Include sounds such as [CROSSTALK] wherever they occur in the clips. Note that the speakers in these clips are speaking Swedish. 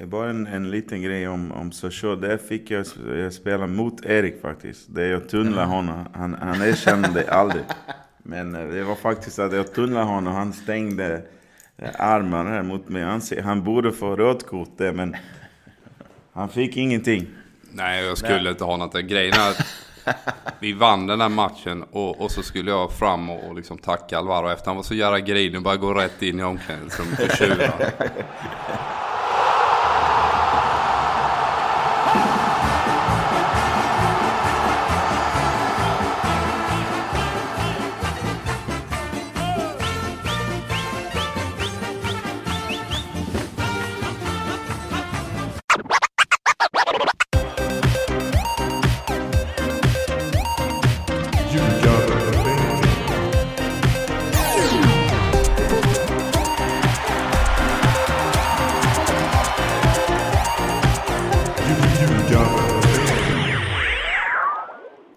Det är bara en, en liten grej om, om Sochaux. Där fick jag, jag spela mot Erik faktiskt. Det jag tunnlade honom. Han, han erkände det aldrig. Men eh, det var faktiskt att jag tunnlade honom. Han stängde eh, armarna här mot mig. Han, han borde få rött kort där, men han fick ingenting. Nej, jag skulle Nej. inte ha något. Grejen är att vi vann den här matchen och, och så skulle jag fram och, och liksom tacka Alvaro efter. Han var så jävla grinig och bara gå rätt in i omklädningsrummet och tjura.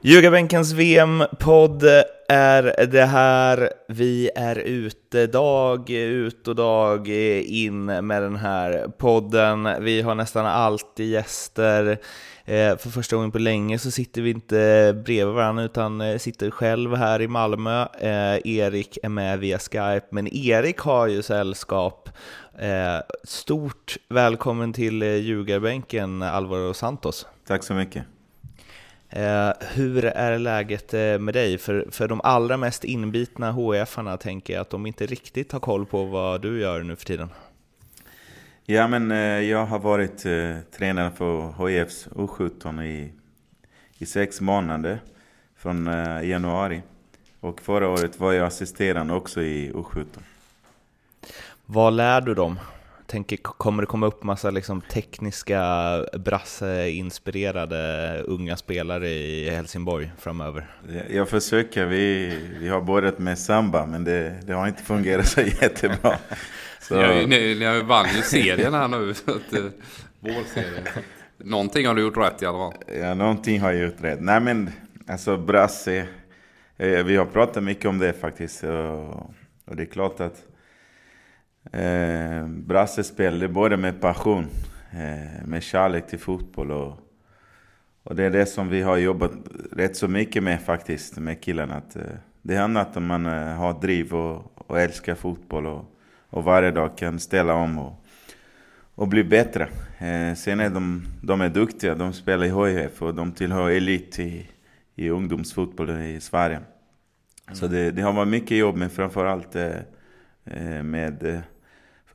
Ljugarbänkens VM-podd är det här. Vi är ute dag ut och dag in med den här podden. Vi har nästan alltid gäster. Eh, för första gången på länge så sitter vi inte bredvid varandra utan eh, sitter själv här i Malmö. Eh, Erik är med via Skype, men Erik har ju sällskap. Stort välkommen till Ljugarbänken, Alvaro Santos. Tack så mycket. Eh, hur är läget eh, med dig? För, för de allra mest inbitna HIF-arna tänker jag att de inte riktigt har koll på vad du gör nu för tiden. Ja, men eh, jag har varit eh, tränare för HIFs U17 i, i sex månader från eh, januari. Och förra året var jag assisterande också i U17. Vad lär du dem? Tänker, kommer det komma upp massa liksom tekniska brasse-inspirerade unga spelare i Helsingborg framöver? Jag försöker. Vi, vi har börjat med samba, men det, det har inte fungerat så [LAUGHS] jättebra. Så... Ni, ni, ni vann ju serien här nu, [LAUGHS] så att, uh, vår serie. Någonting har du gjort rätt i alla fall. Ja, någonting har jag gjort rätt. Nej, men alltså brasse. Eh, vi har pratat mycket om det faktiskt. Och, och det är klart att Eh, brassespel, det är både med passion, eh, med kärlek till fotboll och, och det är det som vi har jobbat rätt så mycket med faktiskt, med killarna. Att, eh, det handlar om att man eh, har driv och, och älskar fotboll och, och varje dag kan ställa om och, och bli bättre. Eh, sen är de, de är duktiga, de spelar i HIF och de tillhör elit i, i ungdomsfotboll i Sverige. Mm. Så det, det, har varit mycket jobb, men framförallt eh, eh med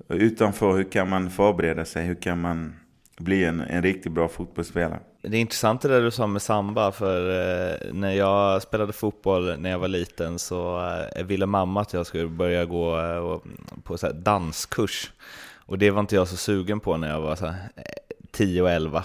utanför, hur kan man förbereda sig? Hur kan man bli en, en riktigt bra fotbollsspelare? Det är intressant det där du sa med samba, för eh, när jag spelade fotboll när jag var liten så eh, ville mamma att jag skulle börja gå eh, på så danskurs. Och det var inte jag så sugen på när jag var så 10 eh, och 11.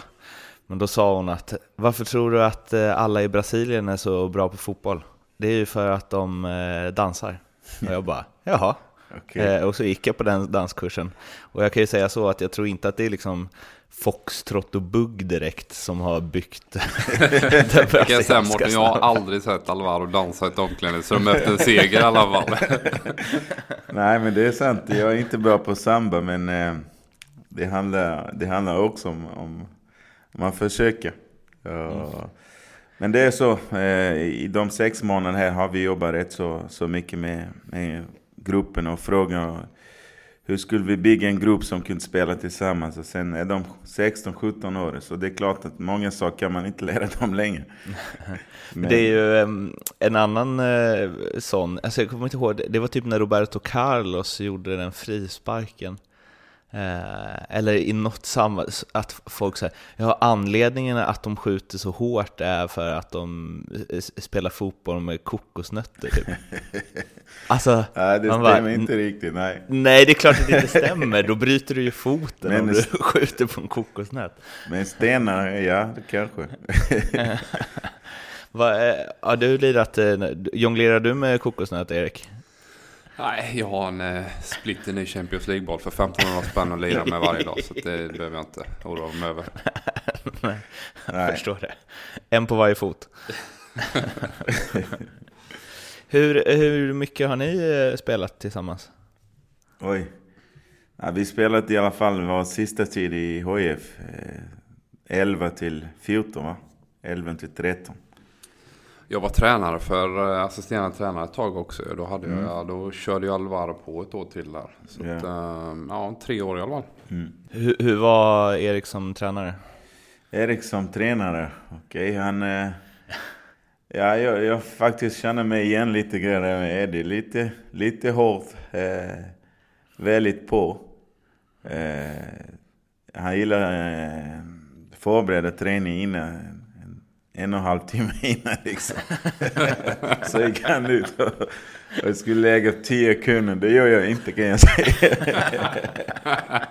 Men då sa hon att varför tror du att eh, alla i Brasilien är så bra på fotboll? Det är ju för att de eh, dansar. Och jag bara, jaha, Okay. Eh, och så gick jag på den danskursen. Och jag kan ju säga så att jag tror inte att det är liksom Foxtrot och Bugg direkt som har byggt [LAUGHS] det kan jag säga Mårten, jag har aldrig sett Alvaro dansa ett omklädningsrum efter en seger i alla fall. [LAUGHS] Nej men det är sant, jag är inte bra på samba men eh, det, handlar, det handlar också om, om man försöker. Mm. Men det är så, eh, i de sex månaderna här har vi jobbat rätt så, så mycket med, med gruppen och frågade hur skulle vi bygga en grupp som kunde spela tillsammans. Och sen är de 16-17 år, så det är klart att många saker kan man inte [LAUGHS] lära dem längre. [LAUGHS] Men... Det är ju ehm, en annan eh, sån, alltså jag kommer inte ihåg, det var typ när Roberto Carlos gjorde den frisparken. Eh, eller i något samma, att folk säger, ja anledningen att de skjuter så hårt är för att de spelar fotboll med kokosnötter typ. [LAUGHS] Alltså, nej, det stämmer bara, inte riktigt, nej. Nej, det är klart att det inte stämmer, då bryter du ju foten men, om du [LAUGHS] skjuter på en kokosnöt. Men stenar, ja, det kanske. [LAUGHS] Va, eh, har du lirat, eh, jonglerar du med kokosnöt, Erik? Nej, jag har en eh, splitter ny Champions League-boll för 1500 spänn att lira med varje dag. Så det behöver jag inte oroa mig över. Nej, jag Nej. förstår det. En på varje fot. [LAUGHS] hur, hur mycket har ni eh, spelat tillsammans? Oj. Ja, vi spelade i alla fall vår sista tid i HIF. Eh, 11 till 14 va? 11 till 13. Jag var tränare för eh, assisterande tränare ett tag också. Då, hade jag, Mm. då körde jag Alvaro på ett år till där. Så Ja. att, eh, ja, tre år i alla fall. Hur, hur var Erik som tränare? Erik som tränare, okej han... Eh, ja, jag, jag faktiskt känner mig igen lite grann med Eddie. Lite, lite hård. Eh, väldigt på. Eh, han gillar eh, förbereda träning innan. En, och en halv timme innan liksom. [LAUGHS] Så gick han ut och, och skulle lägga tio kunder. Det gör jag inte kan jag säga. [LAUGHS]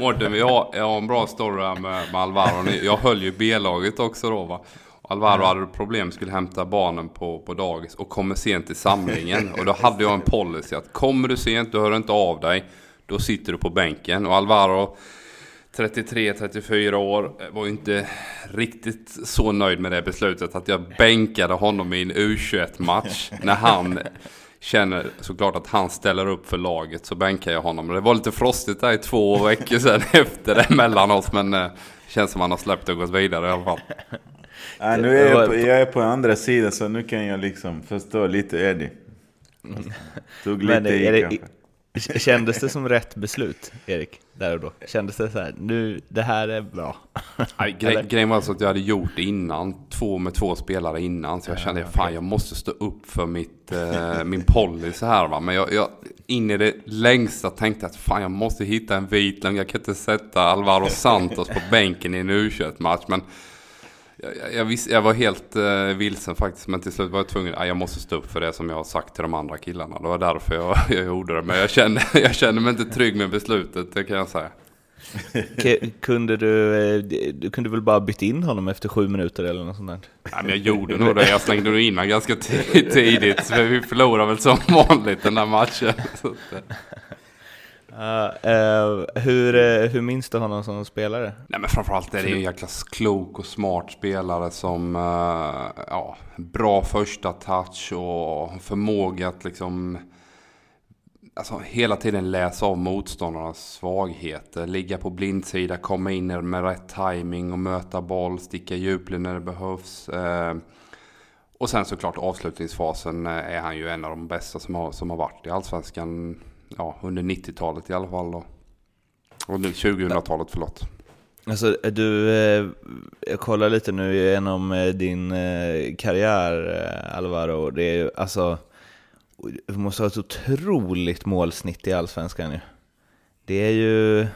Mårten, vi har, jag har en bra story här med, med Alvaro. Jag höll ju B-laget också då va. Alvaro hade problem, skulle hämta barnen på, på dagis och kommer sent till samlingen. Och då hade jag en policy att kommer du sent, du hör inte av dig, då sitter du på bänken. Och Alvaro, 33-34 år, var ju inte riktigt så nöjd med det beslutet att jag bänkade honom i en U21-match. [LAUGHS] När han känner såklart att han ställer upp för laget så bänkar jag honom. Det var lite frostigt där i två veckor sedan [LAUGHS] efter det mellan oss men eh, känns som han har släppt och gått vidare i alla fall. Ja, nu är jag, på, jag är på andra sidan så nu kan jag liksom förstå lite Eddie. Tog lite Men är i det, kanske. Kändes det som rätt beslut, Erik? Där och då? Kändes det så här, nu, det här är bra? Nej, gre- grejen var så att jag hade gjort det innan, två med två spelare innan. Så jag kände, fan jag måste stå upp för mitt, eh, min policy här va. Men jag, jag in i det längsta tänkte att fan jag måste hitta en vit lögn. Jag kan inte sätta Alvaro Santos på bänken i en U21-match. Men jag, jag, visste, jag var helt eh, vilsen faktiskt. Men till slut var jag tvungen, nej, jag måste stå upp för det som jag har sagt till de andra killarna. Det var därför jag, [LAUGHS] jag gjorde det. Men jag kände, [LAUGHS] jag kände mig inte trygg med beslutet, det kan jag säga. [LAUGHS] Kunde du, eh, du kunde väl bara byta in honom efter sju minuter eller något sånt där? Ja, men jag gjorde nog det. Jag slängde nog in honom ganska ti- tidigt. Så vi förlorade väl som vanligt den där matchen. Eh, eh, hur, eh, hur minns du honom som spelare? Nej men framförallt är det en jäkla klok och smart spelare som ja, bra första touch och förmåga att liksom alltså, hela tiden läsa av motståndarnas svagheter. Ligga på blindsida, komma in med rätt timing och möta boll, sticka djupled när det behövs. Eh, och sen såklart avslutningsfasen är han ju en av de bästa som har, som har varit i Allsvenskan ja, under 90-talet i alla fall. Då. Och nu 2000-talet, förlåt. Alltså, du, eh, jag kollar lite nu genom eh, din eh, karriär, Alvaro. Det är ju, alltså, du måste ha ett otroligt målsnitt i Allsvenskan ju. Det är ju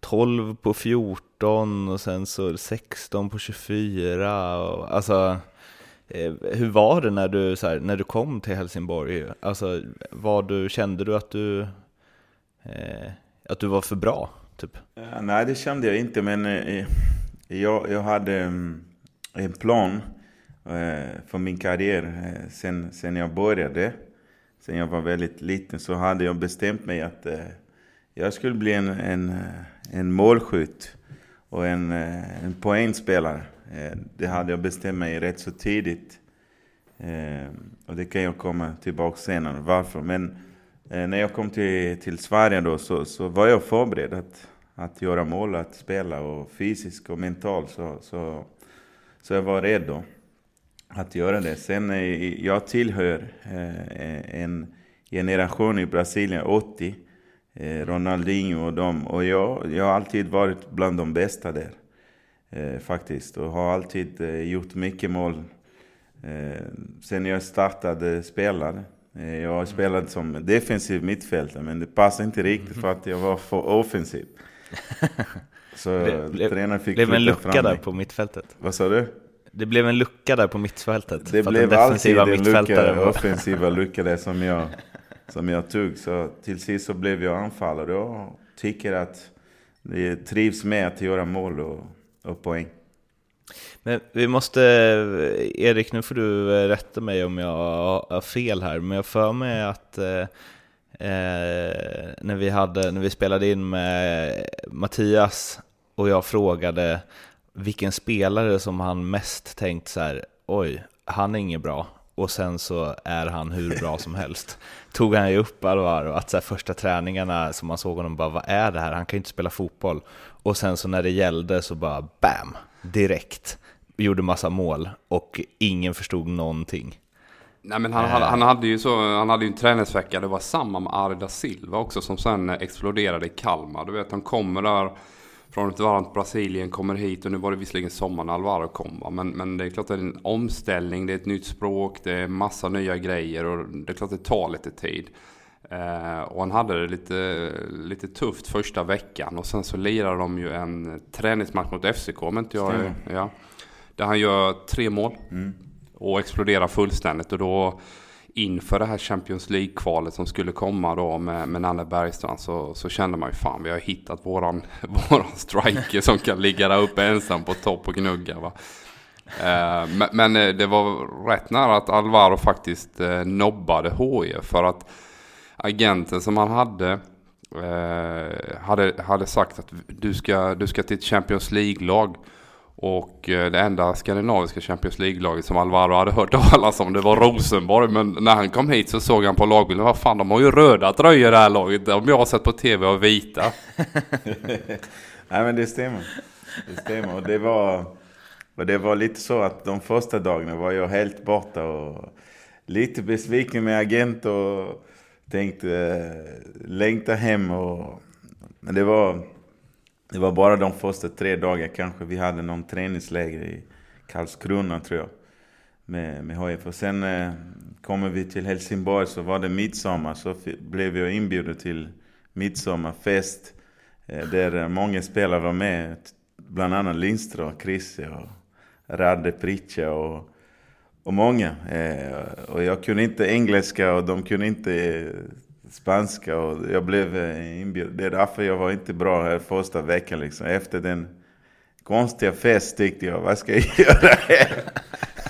12 på 14 och sen så 16 på 24. Och, alltså, Eh, hur var det när du, så här, när du kom till Helsingborg? Alltså, var du, kände du att du, eh, att du var för bra? Typ? Eh, nej, det kände jag inte, men eh, jag, jag hade mm, en plan eh, för min karriär. Eh, sen, sen jag började, sen jag var väldigt liten, så hade jag bestämt mig att jag skulle bli en, en, en målskytt och en, en poängspelare. Eh, det hade jag bestämt mig rätt så tidigt. Eh, och det kan jag komma tillbaka senare, varför. Men eh, när jag kom till, till Sverige då så, så var jag förberedd att, att göra mål, att spela och fysiskt och mentalt så, så, så jag var redo att göra det. Sen eh, jag tillhör en generation i Brasilien, 80, Ronaldinho och dem. Och jag, jag har alltid varit bland de bästa där. Eh, faktiskt. Och har alltid eh, gjort mycket mål. Eh, sen jag startade spelare. Eh, jag har spelat som defensiv mittfältare men det passade inte riktigt för att jag var för offensiv. [LAUGHS] Så blev- tränaren fick blev en flytta lucka fram där mig. på mittfältet. Vad sa du? Det blev en lucka där på mittfältet. Det blev alltid en lucka, offensiva [LAUGHS] lucka där som jag, som jag tog. Så till sist så blev jag anfallare och tycker att det trivs med att göra mål och, och poäng. Men vi måste, Erik nu får du eh, rätta mig om jag har fel här, men jag för mig att eh, eh, när, vi hade, när vi spelade in med Mattias och jag frågade vilken spelare som han mest tänkt så här, oj, han är inget bra. och sen så är han hur bra som helst. [LAUGHS] Tog han ju upp Alvaro, att så här, första träningarna som man såg honom bara, vad är det här? Han kan ju inte spela fotboll. Och sen så när det gällde så bara BAM! Direkt. Gjorde massa mål och ingen förstod någonting. Nej men han, hade, han hade ju så, han hade ju en träningsvecka, det var samma med Arda Silva också som sen exploderade i Kalmar. Du vet han kommer där från ett varmt Brasilien, kommer hit och nu var det visserligen sommar när Alvaro kom va? Men, men det är klart det är en omställning, det är ett nytt språk, det är massa nya grejer och det är klart det tar lite tid. Eh, och han hade det lite, lite tufft första veckan och sen så lirade de ju en träningsmatch mot FCK om inte jag ja, Där han gör tre mål. Mm och explodera fullständigt. Och då inför det här Champions League-kvalet som skulle komma då med, med Nanne Bergstrand så, så kände man ju fan vi har hittat våran, [LAUGHS] våran striker som kan ligga där uppe ensam på topp och gnugga. Va? Eh, men, eh, det var rätt nära att Alvaro faktiskt eh, nobbade HIF för att agenten som han hade eh, hade, hade sagt att du ska, du ska till ett Champions League-lag. Och eh, det enda skandinaviska Champions League-laget som Alvaro hade hört [LAUGHS] talas om det var Rosenborg. Men när han kom hit så såg han på lagbilden, vad fan de har ju röda tröjor det här laget. De jag har sett på tv och vita. [LAUGHS] Nej men det stämmer. Det stämmer. Och det var, och det var lite så att de första dagarna var jag helt borta och lite besviken med agent och tänkte eh, längta hem. Och, men det var det var bara de första tre dagarna kanske vi hade någon träningsläger i Karlskrona tror jag. Med, med HF. Och sen eh, kommer vi till Helsingborg så var det midsommar. Så blev jag inbjuden till midsommarfest. Eh, där eh, många spelare var med. Bland annat Lindström, Chrisse och Radde Pritja och, och många. Eh, och jag kunde inte engelska och de kunde inte spanska och jag blev eh, inbjuden. Det är därför jag var inte bra här första veckan liksom. Efter den konstiga fest tyckte jag, vad ska jag [LAUGHS] göra här?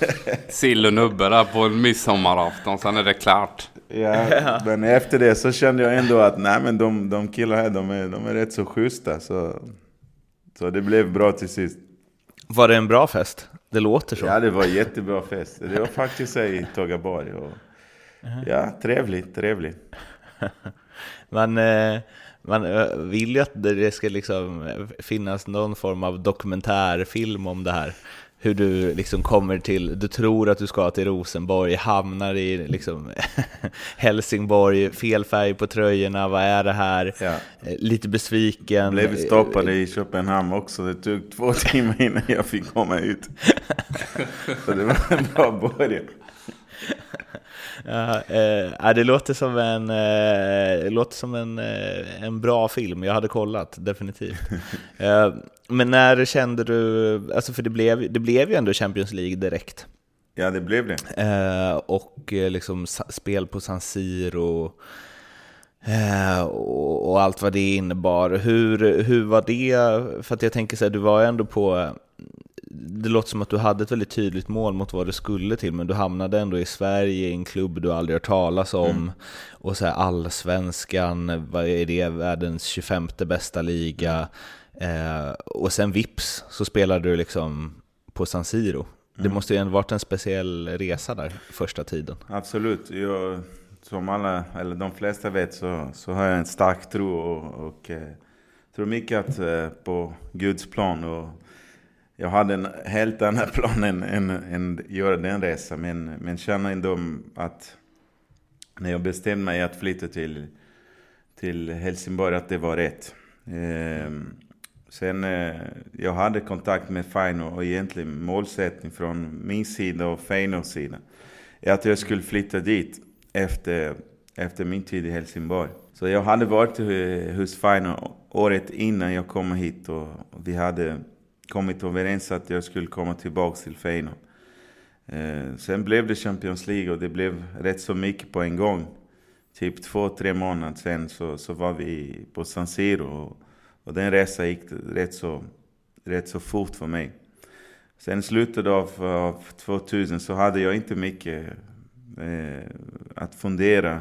[LAUGHS] Sill och nubbe där på en midsommarafton, sen är det klart. Ja, [LAUGHS] men efter det så kände jag ändå att nej men de, de killar här, de är, de är rätt så schyssta. Så, så det blev bra till sist. Var det en bra fest? Det låter så. Ja, det var en jättebra fest. Det var faktiskt i Tågaborg. Och, ja, trevligt, trevligt. [LAUGHS] man, eh, man eh, vill ju att det ska liksom finnas någon form av dokumentärfilm om det här. Hur du liksom kommer till, du tror att du ska till Rosenborg, hamnar i liksom [LAUGHS] Helsingborg, fel färg på tröjorna, vad är det här? Ja. Eh, lite besviken. Blev stoppade i Köpenhamn också, det tog två [LAUGHS] timmar innan jag fick komma ut. [LAUGHS] Så det var en bra början. Ja, eh, det låter som en, eh, låter som en, eh, en bra film, jag hade kollat definitivt. [LAUGHS] eh, men när kände du, alltså för det blev, det blev ju ändå Champions League direkt. Ja, det blev det. Eh, och eh, liksom spel på San Siro. Eh, och, och, allt vad det innebar. Hur, hur var det? För att jag tänker så här, du var ju ändå på det låter som att du hade ett väldigt tydligt mål mot vad du skulle till, men du hamnade ändå i Sverige i en klubb du aldrig hört talas om. Mm. Och så här allsvenskan, vad är det, världens 25 bästa liga. Eh, och sen vips så spelade du liksom på San Siro. Mm. Det måste ju ändå varit en speciell resa där första tiden. Absolut. Jag, som alla, eller de flesta vet så, så har jag en stark tro och, och eh, tror mycket att, eh, på Guds plan. Och, jag hade en helt annan plan än, än, än göra den resan. Men, men känner ändå att när jag bestämde mig att flytta till, till Helsingborg att det var rätt. Eh, sen eh, jag hade kontakt med Feino. och egentligen målsättning från min sida och Feinos sida. Är att jag skulle flytta dit efter, efter min tid i Helsingborg. Så jag hade varit eh, hos Feino året innan jag kom hit och vi hade kommit överens att jag skulle komma tillbaka till Feyenoord. Eh, sen blev det Champions League och det blev rätt så mycket på en gång. Typ två, tre månader sen så, så var vi på San Siro och, och den resan gick rätt så, rätt så fort för mig. Sen slutet av, av 2000 så hade jag inte mycket eh, att fundera.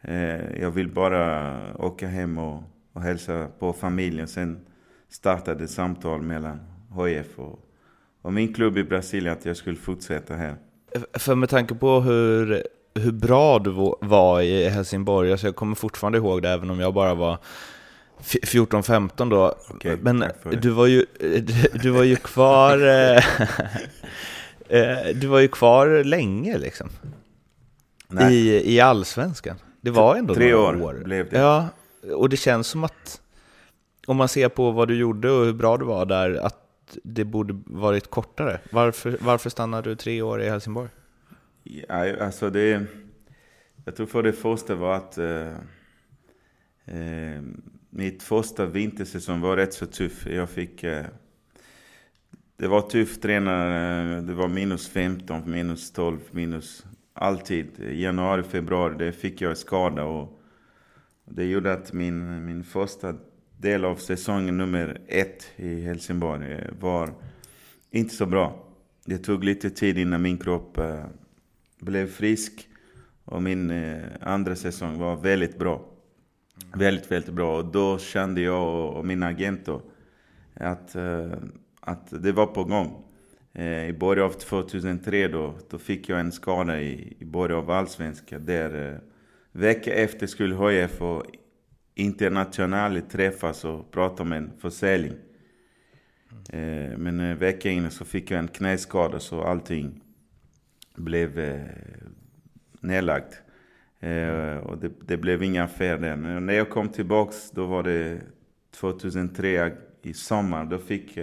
Eh, jag vill bara åka hem och, och hälsa på familjen. Sen startade samtal mellan HIF och, och min klubb i Brasilien att jag skulle fortsätta här. För med tanke på hur, hur bra du var i Helsingborg, alltså jag kommer fortfarande ihåg det även om jag bara var 14-15 då. Okej, Men du var ju, du, [LAUGHS] du var ju kvar eh, [LAUGHS] eh, Du var ju kvar länge liksom Nej, i, i allsvenskan. Det var ändå tre några år blev det. Ja, och det känns som att om man ser på vad du gjorde och hur bra du var där, att det borde varit kortare. Varför, varför stannade du tre år i Helsingborg? Ja, alltså det... Jag tror för det första var att... Eh, eh, mitt första vintersäsong var rätt så tuff. Jag fick... Eh, det var tufft tränare. Eh, det var minus 15, minus 12, minus... Alltid. Januari, februari, det fick jag skada och... Det gjorde att min, min första del av säsong nummer ett i Helsingborg var inte så bra. Det tog lite tid innan min kropp eh, blev frisk. Och min eh, andra säsong var väldigt bra. Väldigt, väldigt bra. Och då kände jag och, min agent då att, eh, att det var på gång. I början av 2003 då, då fick jag en skada i, i början av Allsvenskan. Där vecka efter skulle HIF och internationellt träffas och prata om en försäljning. Eh, men eh, en vecka innan så fick jag en knäskada så allting blev eh, nedlagt. Och det, det blev inga affär där. Men när jag kom tillbaks, då var det 2003 i sommar. Då fick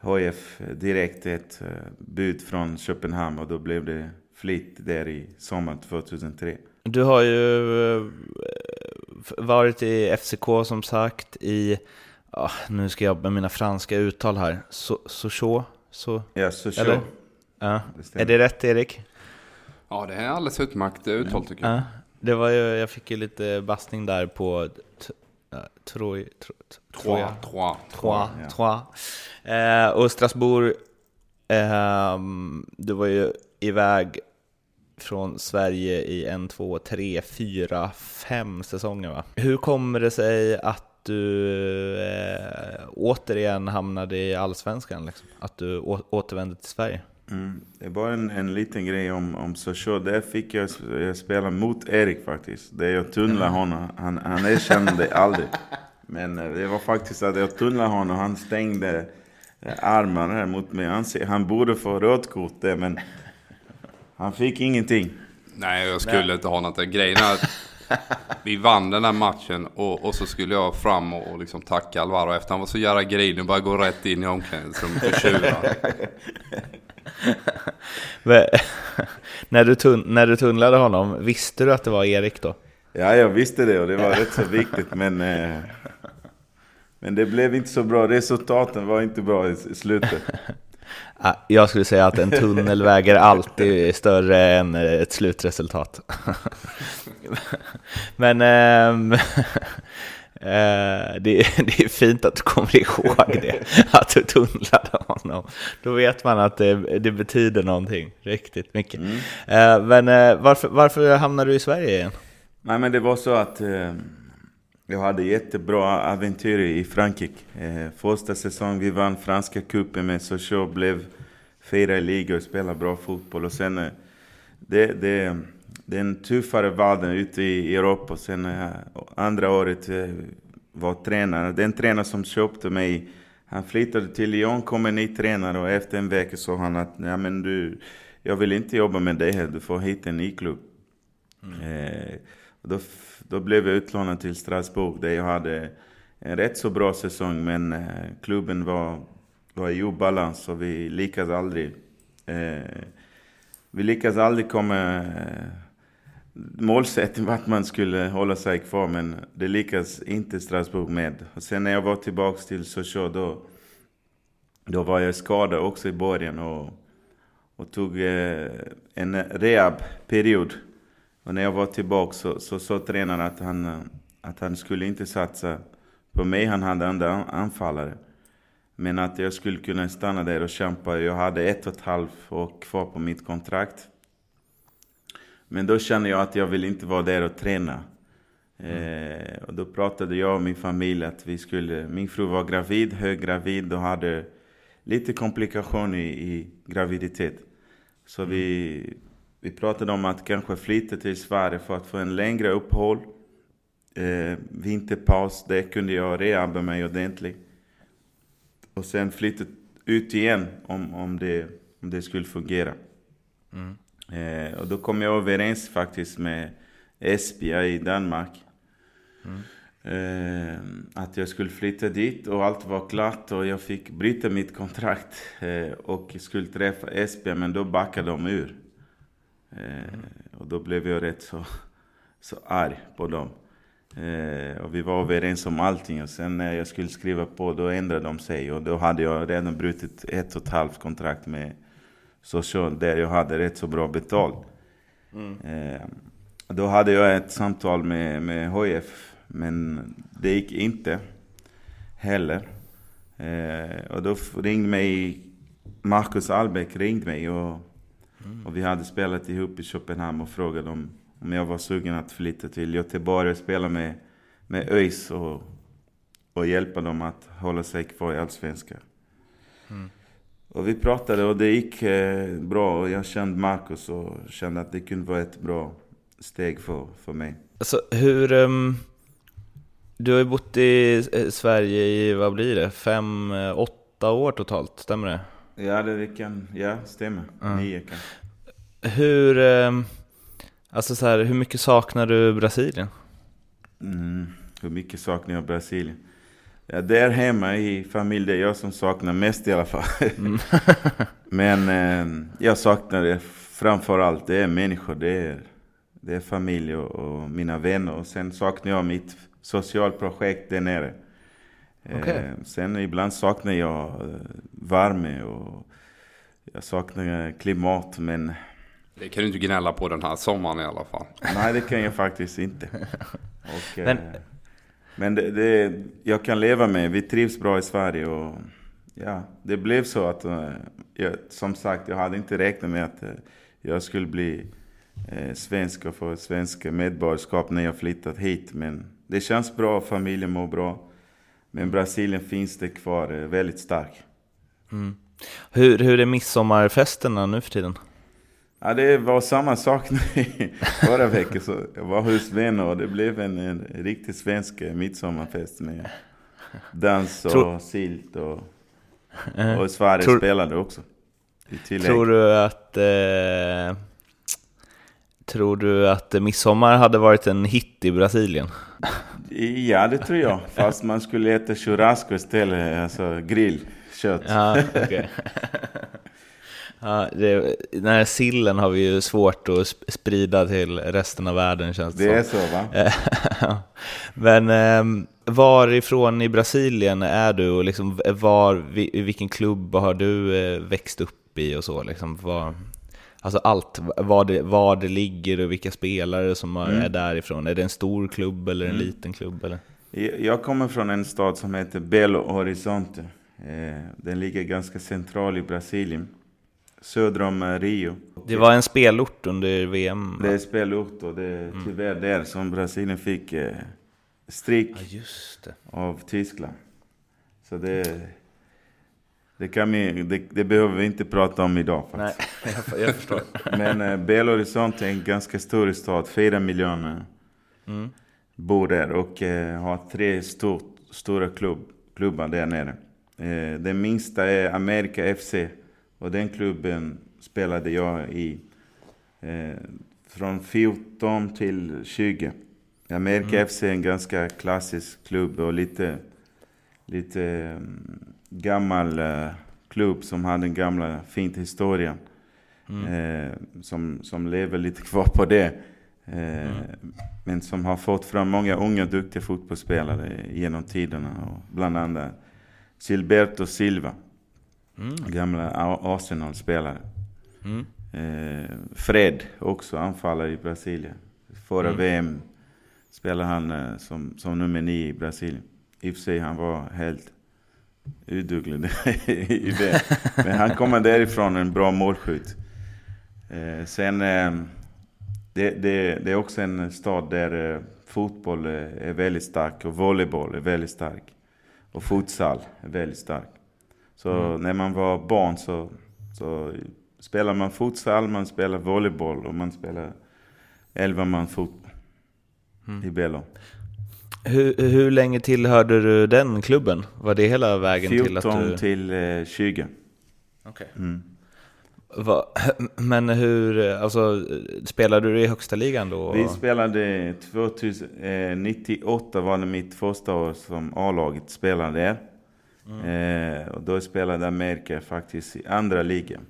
HF direkt ett bud från Köpenhamn och då blev det flytt där i sommar 2003. Du har ju varit i FCK som sagt, i, ah, nu ska jag med mina franska uttal här, so, Sochaux, så, Ja. Det stämmer. Är det rätt Erik? Ja, det är alldeles utmärkt uttal tycker jag. Ja. Det var ju, jag fick ju lite bastning där på t- ja, Troy, tro, tror Trois, jag. trois. Trois, Ja. trois. Eh, och Strasbourg, ehm, du var ju iväg från Sverige i en, två, tre, fyra, fem säsonger va? Hur kommer det sig att du eh, återigen hamnade i Allsvenskan? Liksom? Att du återvände till Sverige? Mm. Det var en, en liten grej om, om Sochaux. Där fick jag, jag spela mot Erik faktiskt. Där jag tunnlade honom. Han, han erkände det aldrig. Men eh, det var faktiskt att jag tunnlade honom. Han stängde armarna mot mig. Han, han borde få rött kort där, men han fick ingenting. Nej, jag skulle inte ha något. Grejen är att [LAUGHS] vi vann den här matchen och, och så skulle jag fram och, och liksom tacka Alvaro efter han var så jävla grinig och bara gå rätt in i omklädningsrummet och tjura. När, du tun- när du tunnlade honom, visste du att det var Erik då? Ja, jag visste det och det var rätt så viktigt, men... Eh, men det blev inte så bra. Resultaten var inte bra i slutet. [LAUGHS] Ah, Jag skulle säga att en tunnel väger alltid större än ett slutresultat. [LAUGHS] Men ehm, [LAUGHS] eh, det, är- det är fint att du kommer ihåg det, att du tunnlade honom. Då vet man att det, det betyder någonting riktigt mycket. Eh, Men eh, varför, varför hamnade du i Sverige igen? Nej men det var så att eh, jag hade jättebra äventyr i Frankrike. Eh, första säsongen vi vann franska cupen med Sochaux, blev fyra liga och spelade bra fotboll. Och sen, eh, det, det, det är en tuffare värld ute i Europa. Sen eh, andra året eh, var tränare, den tränare som köpte mig, han flyttade till Lyon, kom en ny tränare och efter en vecka sa han att ja, men du, jag vill inte jobba med dig här, du får hit en ny klubb. Eh, och då, då blev jag utlånad till Strasbourg där jag hade en rätt så bra säsong men eh, klubben var, var i obalans och vi lyckades aldrig eh, vi lyckades aldrig komma eh, målsättning var att man skulle hålla sig kvar men det lyckades inte Strasbourg med. Och sen när jag var tillbaka till Sochaux då, då var jag skadad också i början och, och tog eh, en rehab-period. Och när jag var tillbaka så så sa tränaren att han, eh, att han skulle inte satsa på mig, han hade andra anfallare. Men att jag skulle kunna stanna där och kämpa. Jag hade ett och ett halvt år kvar på mitt kontrakt. Men då kände jag att jag vill inte vara där och träna. Eh, och då pratade jag och min familj att vi skulle... Min fru var gravid, höggravid och hade lite komplikationer i, i graviditet. Så vi, vi pratade om att kanske flytta till Sverige för att få en längre uppehåll. Eh, vinterpaus, det kunde jag rehabba mig ordentligt. Och sen flytta ut igen om, om, det, om det skulle fungera. Mm. Eh, och då kom jag överens faktiskt med Esbjerg i Danmark. Mm. Eh, att jag skulle flytta dit och allt var klart och jag fick bryta mitt kontrakt eh, och skulle träffa Esbjerg men då backade de ur. Eh, och då blev jag rätt så, [LAUGHS] så arg på dem. Eh, och vi var överens om allting och sen när jag skulle skriva på då ändrade de sig och då hade jag redan brutit ett och ett halvt kontrakt med Social där jag hade rätt så bra betalt. Mm. Eh, då hade jag ett samtal med, med HF men det gick inte heller. Eh, och då ringde mig Marcus Albeck ringde mig och, Mm. och vi hade spelat ihop i Köpenhamn och frågade om, om jag var sugen att flytta till Göteborg och spela med, med ÖIS och, och hjälpa dem att hålla sig kvar i Allsvenskan. Mm. Och vi pratade och det gick eh, bra och jag kände Marcus och kände att det kunde vara ett bra steg för, för mig. Alltså hur... ehm, du har ju bott i eh, Sverige i, vad blir det, fem, eh, åtta år totalt, stämmer det? Ja, det kan, ja stämmer. Ja. Nio kanske. Hur... ehm, Alltså så här, hur mycket saknar du Brasilien? Mm, hur mycket saknar jag Brasilien? Ja, där hemma i familj, det är jag som saknar mest i alla fall. [LAUGHS] Men eh, jag saknar det framför allt, det är människor, det är, det är familj och, och mina vänner. Och sen saknar jag mitt socialprojekt där nere. Okej. Eh, sen ibland saknar jag eh, värme och jag saknar klimat, men Det kan du inte gnälla på den här sommaren i alla fall. Nej, det kan jag faktiskt inte. [LAUGHS] Och, Men- men men det, det, jag kan leva med, vi trivs bra i Sverige och ja, det blev så att, eh, jag, som sagt, jag hade inte räknat med att eh, jag skulle bli eh, svensk och få svensk medborgarskap när jag flyttat hit. Men det känns bra, familjen mår bra. Men Brasilien finns det kvar eh, väldigt stark. Mm. Hur, hur är midsommarfesterna nu för tiden? Ja, det var samma sak nu [LAUGHS] förra veckan. Så jag var hos vänner och det blev en, en riktig svensk eh, midsommarfest med dans och Tror- silt och, Eh, och Sverige tror- spelade också. Tror du att... Eh, tror du att midsommar hade varit en hit i Brasilien? [LAUGHS] Ja, det tror jag. [LAUGHS] Fast man skulle äta churrasco istället, alltså grillkött. Ja, okej. [LAUGHS] ja, det, den här sillen har vi ju svårt att sp- sprida till resten av världen känns det, Det är så va? [LAUGHS] Men eh, varifrån i Brasilien är du och liksom var, i vilken klubb har du eh, växt upp i och så? Liksom, var, alltså allt, var det, var det ligger och vilka spelare som är- Mm. är därifrån. Är det en stor klubb eller en Mm. liten klubb? Eller? Jag kommer från en stad som heter Belo Horizonte. Eh, Den ligger ganska central i Brasilien. Söder om eh, Rio. Det var en spelort under VM? Det är spelort och det är tyvärr där som Brasilien fick eh, stryk Ja, av Tyskland. Så det, det, kan vi, det, det behöver vi inte prata om idag Nej, faktiskt. [LAUGHS] jag, jag förstår. Men eh, Belo Horizonte är en ganska stor stad, fyra miljoner Mm. bor där och eh, har tre stor, stora klubb, klubbar där nere. Eh, den minsta är America FC och den klubben spelade jag i eh, från 14 till 20. America Mm. FC är en ganska klassisk klubb och lite, lite mm, gammal eh, klubb som hade en gamla fint historia. Mm. Eh, som, som lever lite kvar på det. Eh, Mm. Men som har fått fram många unga duktiga fotbollsspelare genom tiderna. Och bland annat Gilberto Silva, Mm. gamla Arsenal-spelare. Mm. Eh, Fred, också anfallare i Brasilien. Förra Mm. VM spelade han eh, som, som nummer nio i Brasilien. I och för sig han var helt uduglig i det. [LAUGHS] Men han kommer därifrån, en bra målskytt. Eh, sen, eh, det, det, det är också en stad där eh, fotboll eh, är väldigt stark och volleyboll är väldigt stark. Och futsal är väldigt stark. Så Mm. när man var barn så, så spelar man futsal, man spelar volleyboll och man spelar 11 man fotboll mm. i Belo. Hur, hur länge tillhörde du den klubben? Var det hela vägen till att du... 14 till eh, 20. Okej. Okay. Mm. [LAUGHS] Men hur, alltså spelade du i högsta ligan då? Vi spelade 2098 eh, var det mitt första år som A-laget spelade där. Mm. Eh, och då spelade Amerika faktiskt i andra ligan.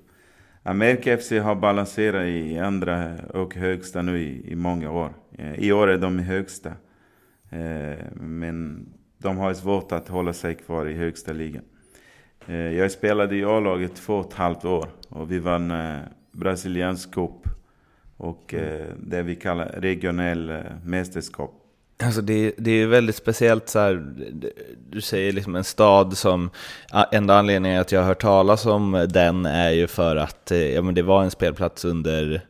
Amerika FC har balanserat i andra och högsta nu i, i många år. Eh, I år är de i högsta. Eh, men de har svårt att hålla sig kvar i högsta ligan. Eh, jag spelade i A-laget två och ett halvt år och vi vann eh, brasiliansk cup och det vi kallar regionell mästerskap. Alltså det, det är väldigt speciellt så här, du säger liksom en stad som, enda anledningen att jag har hört talas om den är ju för att ja, men det var en spelplats under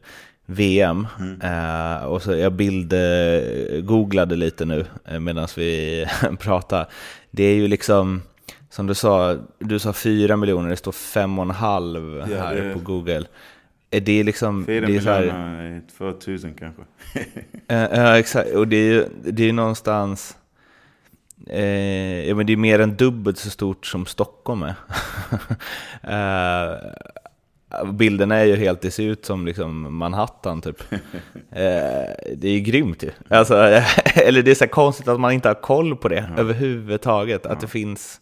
VM. Mm. Uh, och så jag bild-googlade lite nu medan vi [LAUGHS] pratade. Det är ju liksom, som du sa, du sa fyra miljoner, det står fem och en halv ja, här det... på Google. Är det liksom... Fyra miljoner är två tusen kanske. [LAUGHS] Ja, uh, exakt. Och det är ju det är någonstans... Uh, ja, men det är mer än dubbelt så stort som Stockholm är. uh, [LAUGHS] bilderna är ju helt, det ser ut som liksom Manhattan typ. [LAUGHS] det är ju grymt ju. Alltså, [LAUGHS] eller det är så konstigt att man inte har koll på det ja. överhuvudtaget. Att det finns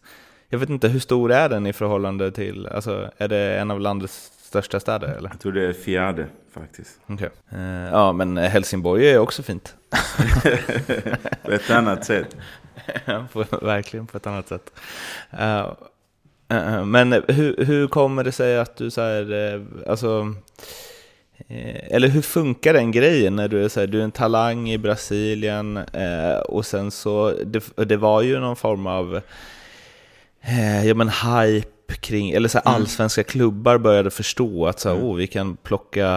jag vet inte, hur stor är den i förhållande till, alltså är det en av landets största städer eller? Jag tror det är fjärde faktiskt. Okay. Eh, ja, men Helsingborg är också fint. [LAUGHS] på ett annat sätt. ja, på, verkligen på ett annat sätt. Uh, uh, men hur, hur kommer det sig att du så här, alltså, eller hur funkar den grejen när du är, så här, du är en talang i Brasilien och sen så, det, det var ju någon form av eh, ja, men hype kring, eller så här, mm. allsvenska klubbar började förstå att så här, mm. oh, vi kan plocka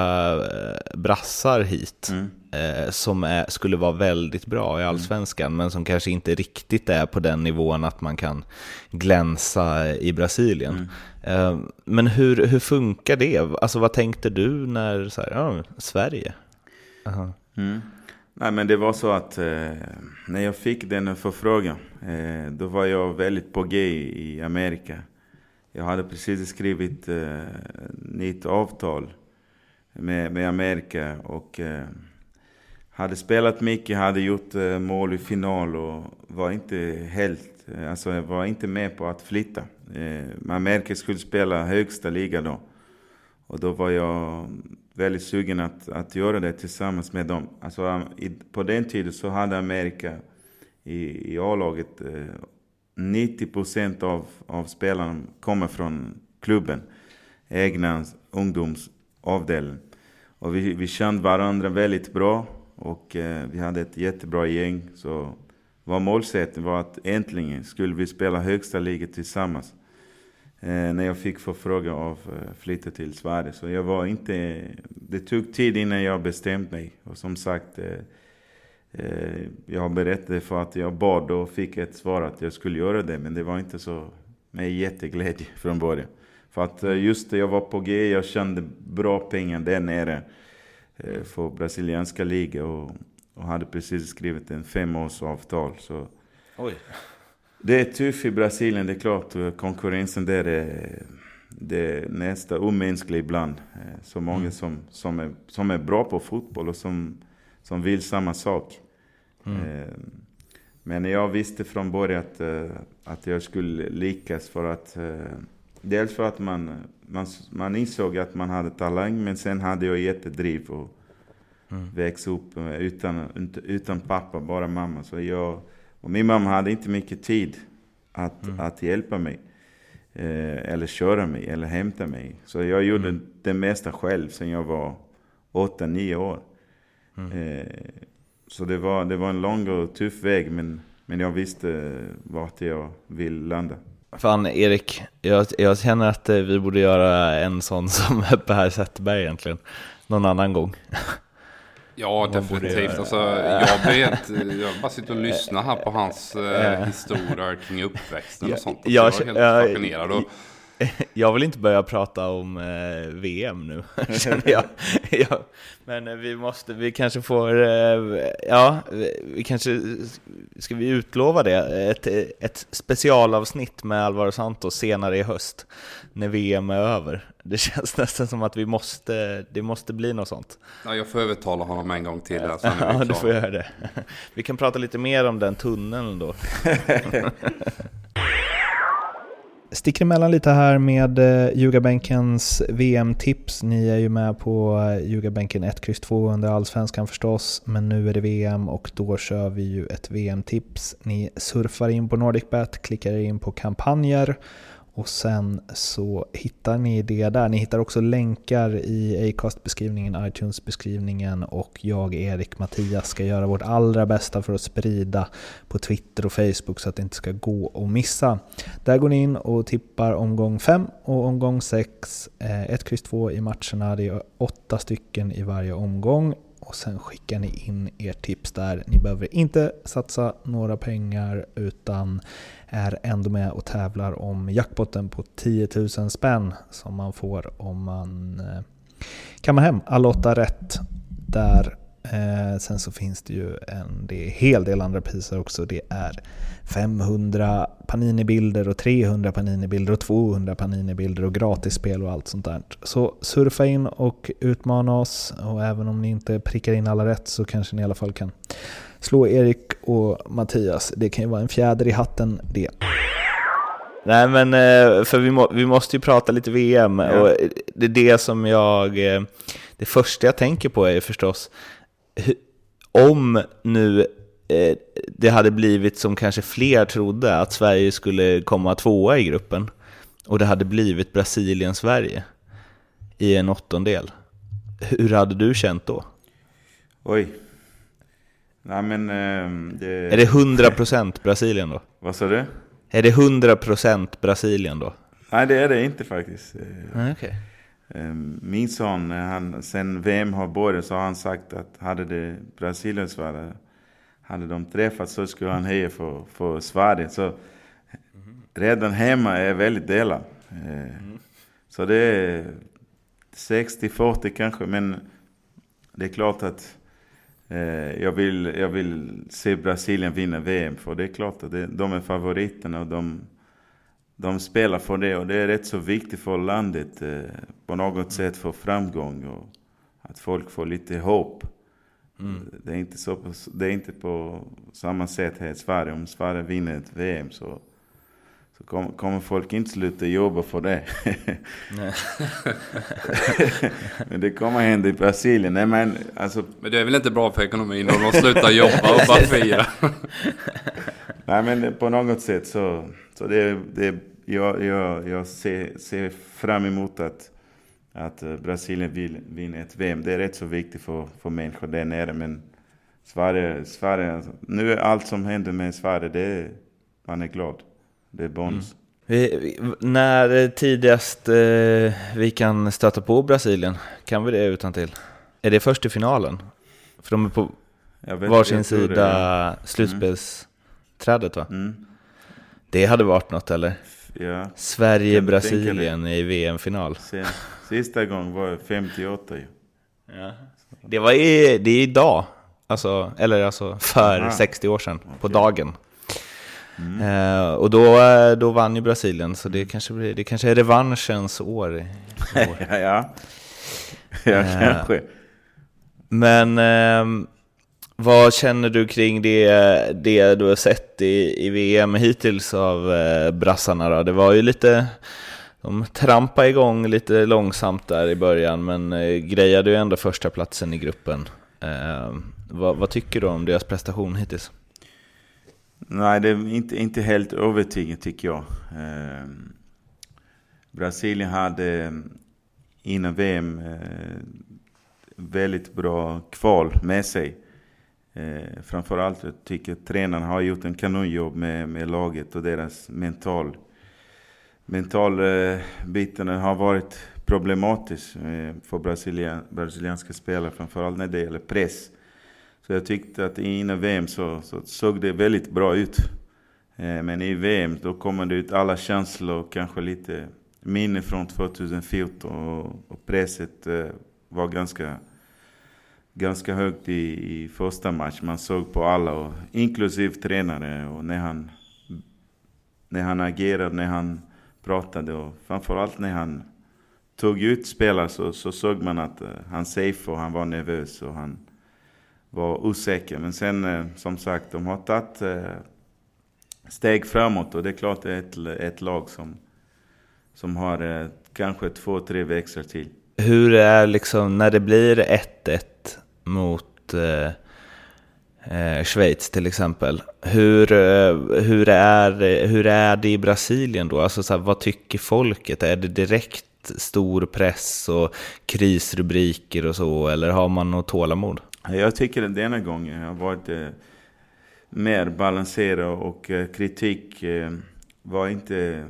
eh, brassar hit. Mm. Eh, som är, skulle vara väldigt bra i mm. allsvenskan, men som kanske inte riktigt är på den nivån att man kan glänsa i Brasilien. Mm. Eh, men hur, hur funkar det? Alltså vad tänkte du när, så här, ja, Sverige? -huh. Nej men det var så att eh, när jag fick den förfrågan, eh, då var jag väldigt på G i Amerika. Jag hade precis skrivit eh, nytt avtal med, med Amerika och eh, hade spelat mycket, hade gjort eh, mål i final och var inte helt, eh, alltså jag var inte med på att flytta. Eh, Men Amerika skulle spela högsta liga då. Och då var jag väldigt sugen att, att göra det tillsammans med dem. Alltså, på den tiden så hade Amerika i, i A-laget eh, 90 av, av spelarna kommer från klubben, egna ungdomsavdelning. Och vi, vi kände varandra väldigt bra och eh, vi hade ett jättebra gäng. Så vår målsättning var att äntligen skulle vi spela högsta ligan tillsammans eh, när jag fick förfrågan av eh, flytta till Sverige. Så jag var inte... Det tog tid innan jag bestämde mig. Och som sagt, eh, eh, jag berättade för att jag bad och fick ett svar att jag skulle göra det. Men det var inte så med jätteglädje [LAUGHS] från början. För att eh, just det, jag var på G, jag kände bra pengar där nere eh, för brasilianska ligan och, och hade precis skrivit en femårsavtal. Så Oj. Det är tufft i Brasilien, det är klart. Konkurrensen där är, det är nästan omänsklig ibland. Eh, så många mm. som, som, är, som är bra på fotboll och som, som vill samma sak. Mm. Eh, men jag visste från början att, eh, att jag skulle lyckas för att Dels för att man, man, man insåg att man hade talang, men sen hade jag jättedriv och mm. växte upp utan, utan pappa, bara mamma. Så jag, och min mamma hade inte mycket tid att, mm. att hjälpa mig. Eh, eller köra mig, eller hämta mig. Så jag gjorde mm. det mesta själv sen jag var 8-9 år. Mm. Eh, så det var, det var en lång och tuff väg, men, men jag visste vart jag vill landa. Fan Erik, jag, jag känner att eh, vi borde göra en sån [LAUGHS] som Per Zetterberg egentligen, någon annan gång. [LAUGHS] Ja, definitivt. Alltså, jag, vet, jag bara sitter och [LAUGHS] lyssnar här på hans eh, historia kring uppväxten och sånt. Jag, jag är helt fascinerad. Och, [LAUGHS] jag vill inte börja prata om eh, VM nu, [LAUGHS] känner jag. [LAUGHS] ja, men eh, vi måste, vi kanske får, eh, ja, vi kanske, ska vi utlova det? Ett, ett specialavsnitt med Alvaro Santos senare i höst, när VM är över. Det känns nästan som att vi måste, det måste bli något sånt. Ja, jag får övertala honom en gång till. Här, ja, du får göra det. Vi kan prata lite mer om den tunneln då. Sticker emellan lite här med eh, Ljugarbänkens VM-tips. Ni är ju med på Ljugarbänken 1, X 2 under Allsvenskan förstås, men nu är det VM och då kör vi ju ett VM-tips. Ni surfar in på NordicBet, klickar in på kampanjer och sen så hittar ni det där. Ni hittar också länkar i Acast-beskrivningen, iTunes-beskrivningen och jag, Erik, Mattias ska göra vårt allra bästa för att sprida på Twitter och Facebook så att det inte ska gå att missa. Där går ni in och tippar omgång 5 och omgång 6. 1, X, 2 i matcherna. Det är åtta stycken i varje omgång och sen skickar ni in ert tips där. Ni behöver inte satsa några pengar utan är ändå med och tävlar om jackpotten på 10 000 spänn som man får om man eh, kammar hem alla åtta rätt där. Eh, sen så finns det ju en det är hel del andra priser också. Det är 500 Panini-bilder och 300 Panini-bilder och 200 Panini-bilder och gratisspel och allt sånt där. Så surfa in och utmana oss och även om ni inte prickar in alla rätt så kanske ni i alla fall kan slå Erik och Mattias. Det kan ju vara en fjäder i hatten det. Nej men eh, för vi, må, vi måste ju prata lite VM ja. och det är det som jag, eh, det första jag tänker på är förstås om nu eh, det hade blivit som kanske fler trodde, att Sverige skulle komma tvåa i gruppen och det hade blivit Brasilien-Sverige i en åttondel. Hur hade du känt då? Oj, Nej, men, eh, det... Är det 100% Brasilien då? Vad sa du? Är det 100% Brasilien då? Nej, det är det inte faktiskt. Ah, okay. Eh, min son, han, sen VM har börjat så har han sagt att hade det Brasilien Sverige, hade de träffats så skulle han heja för, för Sverige. Så mm. redan hemma är väldigt delat. Mm. Så det är 60-40 kanske, men det är klart att Eh, jag vill, jag vill se Brasilien vinna VM, för det är klart att det, de är favoriterna och de, de spelar för det. Och det är rätt så viktigt för landet eh, på något sätt för framgång och att folk får lite hopp. Mm. Det, är inte så, det är inte på samma sätt här i Sverige. Om Sverige vinner ett VM så kommer, folk inte sluta jobba för det. [LAUGHS] men det kommer hända i Brasilien. Nej, men, alltså... men det är väl inte bra för ekonomin om de slutar jobba och bara fira? [LAUGHS] Nej men på något sätt så, så det, det, jag, jag, jag ser, ser fram emot att, att eh, Brasilien vill vinna ett VM. Det är rätt så viktigt för, för människor där nere. Men Sverige, Sverige, nu är allt som händer med Sverige, det man är glad. Det är bonus. Mm. När tidigast eh, vi kan stöta på Brasilien? Kan vi det utan till? Är det först i finalen? För de är på vet, varsin sida slutspelsträdet va? Mm. Det hade varit något eller? Ja. Sverige-Brasilien i VM-final. Sista gången var 58 ju. Ja. Det, var i, det är idag, alltså, eller alltså för Aha. 60 år sedan, okay. på dagen. Mm. Eh, och då, då vann ju Brasilien, så det kanske, blir, det kanske är revanschens år. [LAUGHS] år. ja, ja. ja eh, kanske. Men eh, vad känner du kring det, det du har sett i, i VM hittills av eh, brassarna? Då? Det var ju lite... De trampade igång lite långsamt där i början, men eh, grejade ju ändå första platsen i gruppen. Eh, vad, vad, tycker du om deras prestation hittills? Nej, det är inte, inte helt övertygande tycker jag. Eh, Brasilien hade ehm, innan VM eh, väldigt bra kval med sig. Eh, framförallt jag tycker tränarna har gjort en kanonjobb med, med laget och deras mental. Mental eh, biten har varit problematisk eh, för brasilian, brasilianska spelare, framförallt när det gäller press. Så jag tyckte att innan VM så, så såg det väldigt bra ut. Eh, men i VM då kommer det ut alla känslor och kanske lite minne från 2014 och, och presset eh, var ganska, ganska högt i, i första match. Man såg på alla, och, inklusive tränare. Och när han, när han agerade, när han pratade och framförallt när han tog ut spelare så, så såg man att eh, han safe och han var nervös och han var osäker. Men sen eh, som sagt, de har tagit eh, steg framåt och det är klart det är ett, ett lag som, som har eh, kanske två, tre växlar till. Hur är liksom när det blir 1-1 mot eh, Schweiz till exempel. Hur, hur, är, hur är det i Brasilien då? Alltså så här, vad tycker folket? Är det direkt stor press och krisrubriker och så, eller har man något tålamod? Jag tycker att denna gången har varit eh, mer balanserad och eh, kritik eh, var, inte,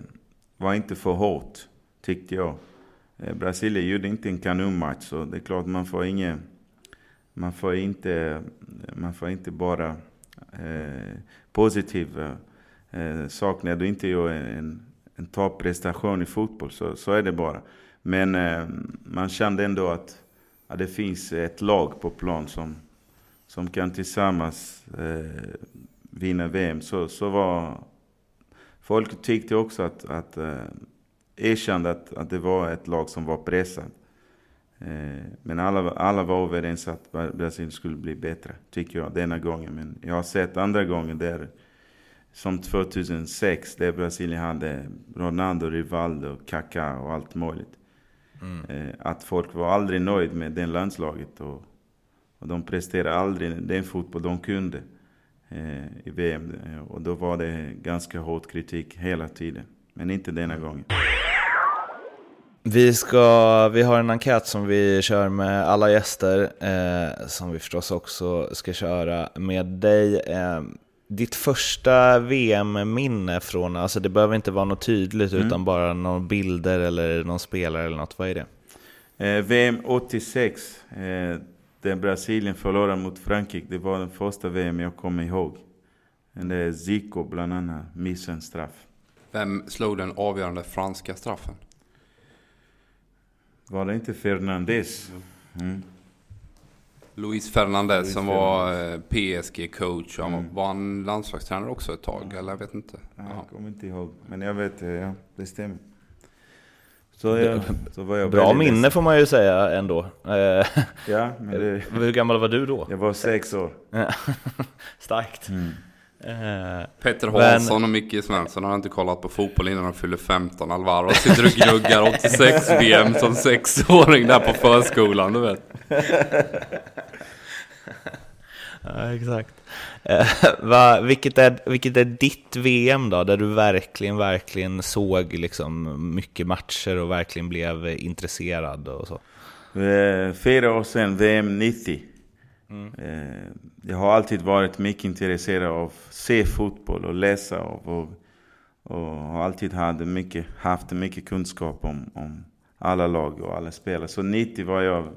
var inte för hårt, tyckte jag. Eh, Brasilien gjorde inte en kanonmatch, så det är klart man får inget man får inte, man får inte bara eh, positiva eh, saker när du inte gör en, en topprestation i fotboll. Så, så är det bara. Men eh, man kände ändå att, att det finns ett lag på plan som, som kan tillsammans eh, vinna VM. Så, så var... Folk tyckte också att, att eh, erkände att, att det var ett lag som var pressat. Eh, men alla, alla var överens att Brasilien skulle bli bättre, tycker jag, denna gången. Men jag har sett andra gånger där som 2006 där Brasilien hade Ronaldo, Rivaldo, Kaká och allt möjligt. Mm. Eh, att folk var aldrig nöjda med det landslaget och, och de presterade aldrig den fotboll de kunde eh, i VM. Och då var det ganska hård kritik hela tiden. Men inte denna gången. Vi, ska, vi har en enkät som vi kör med alla gäster, eh, som vi förstås också ska köra med dig. Eh, ditt första VM-minne från, alltså det behöver inte vara något tydligt mm. utan bara några bilder eller någon spelare eller något, vad är det? Eh, VM 86, eh, där Brasilien förlorade mot Frankrike, det var den första VM jag kommer ihåg. Där Zico bland annat missade en straff. Vem slog den avgörande franska straffen? Var det inte Fernandes? Mm. Luis Fernandez Luis som var eh, PSG-coach. Mm. Var han landslagstränare också ett tag? Mm. Eller jag vet inte. Ja, jag kommer inte ihåg. Men jag vet, ja, det stämmer. Så, jag, så var jag Bra minne ledsen. får man ju säga ändå. Eh, ja, men det, [LAUGHS] Hur gammal var du då? Jag var sex år. [LAUGHS] Starkt. Mm. Eh, Petter Hansson men... och Micke Svensson har inte kollat på fotboll innan de fyller 15. Alvaro sitter och gnuggar 86 VM som sexåring där på förskolan, du vet. [LAUGHS] ja, exakt. Eh, va, vilket, är, vilket är ditt VM då, där du verkligen, verkligen såg liksom mycket matcher och verkligen blev intresserad och så? Eh, fyra år sedan, VM 90. Mm. Eh, jag har alltid varit mycket intresserad av att se fotboll och läsa av. Och, och har alltid haft mycket, haft mycket kunskap om, om alla lag och alla spelare. Så 90 var jag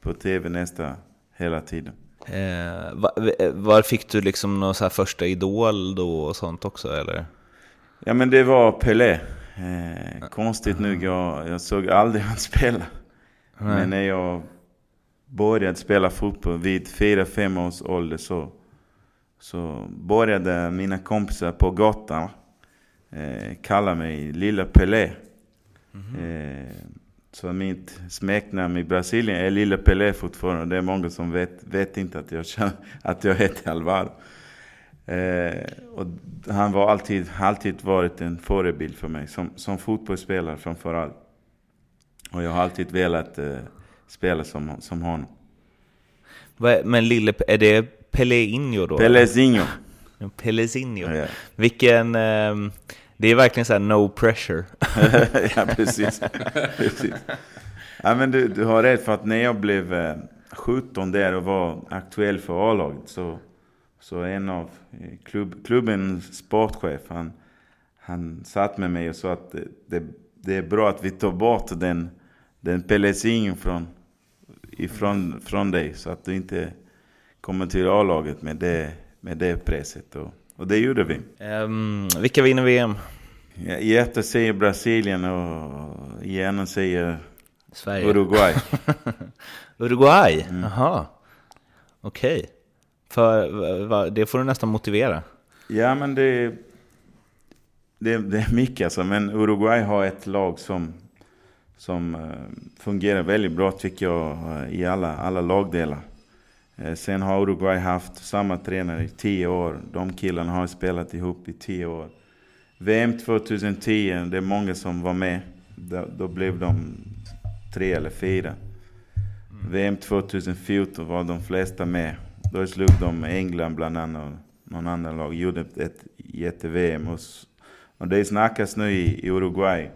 på tv nästan hela tiden. Eh, var, var, fick du liksom någon så första idol då och sånt också eller? Ja men det var Pelé. Eh, konstigt nog, jag, jag såg aldrig han spela. Men när jag började spela fotboll vid 4-5 års ålder så, så började mina kompisar på gatan eh, kalla mig Lilla Pelé. Mm -hmm. eh, så mitt smeknamn i Brasilien är Lilla Pelé fortfarande. Det är många som vet, vet inte att jag, att jag heter Alvaro. Eh, och han var alltid, alltid varit en förebild för mig, som, som fotbollsspelare framförallt. Och jag har alltid velat eh, spela som, som honom. Men lille, är det Peleinho då? Pelezinho. Pelezinho. Ja. Vilken... Um, det är verkligen så no pressure. [LAUGHS] ja, precis. precis. Ja, men du, du har rätt, för att när jag blev eh, 17 där och var aktuell för A-laget så, så en av eh, klubb, klubbens sportchef, han, han satt med mig och sa att det, det är bra att vi tar bort den, den Pelezinho från, ifrån från dig så att du inte kommer till A-laget med det, med det presset. Och, och det gjorde vi. Um, vilka vinner VM? Hjärtat säger Brasilien och hjärnan säger Sverige? Uruguay. [LAUGHS] Uruguay? Mm. Jaha. Okej. Okay. För va, det får du nästan motivera. Ja, men det, det, det är mycket alltså. Men Uruguay har ett lag som, som uh, fungerar väldigt bra tycker jag uh, i alla, alla lagdelar. Uh, sen har Uruguay haft samma tränare i tio år. De killarna har spelat ihop i tio år. VM 2010, det är många som var med. Då, då blev de tre eller fyra. Mm. VM 2014 var de flesta med. Då slog de England bland annat och någon annan lag. Gjorde ett jätte-VM. Och, och det snackas nu i, i Uruguay.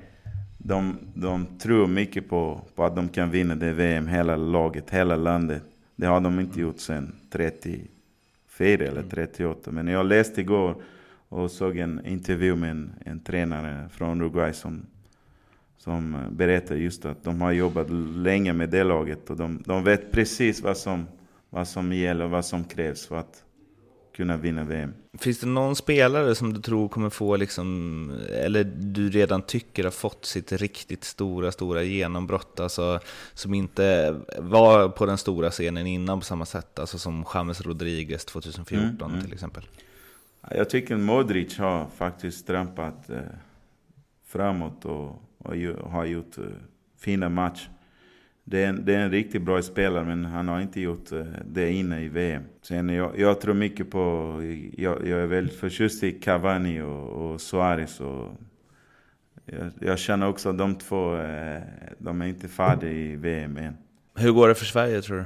De, de tror mycket på, på att de kan vinna det VM, hela laget, hela landet. Det har de inte gjort sedan 34 eller 38. Men jag läste igår och såg en intervju med en, en tränare från Uruguay som, som berättar just att de har jobbat länge med det laget och de, de vet precis vad som, vad som gäller och vad som krävs för att kunna vinna VM. Finns det någon spelare som du tror kommer få, liksom, eller du redan tycker har fått sitt riktigt stora, stora genombrott, alltså, som inte var på den stora scenen innan på samma sätt, alltså som James Rodriguez 2014 mm, mm. till exempel? Jag tycker Modric har faktiskt trampat eh, framåt och, och, har gjort eh, fina matcher. Det är, en, det är en riktigt bra spelare, men han har inte gjort eh, det inne i VM. Sen jag, jag tror mycket på... Jag, jag, är väldigt förtjust i Cavani och, och Suarez. Och jag, jag, känner också att de två, eh, de är inte färdiga i VM än. Hur går det för Sverige, tror du?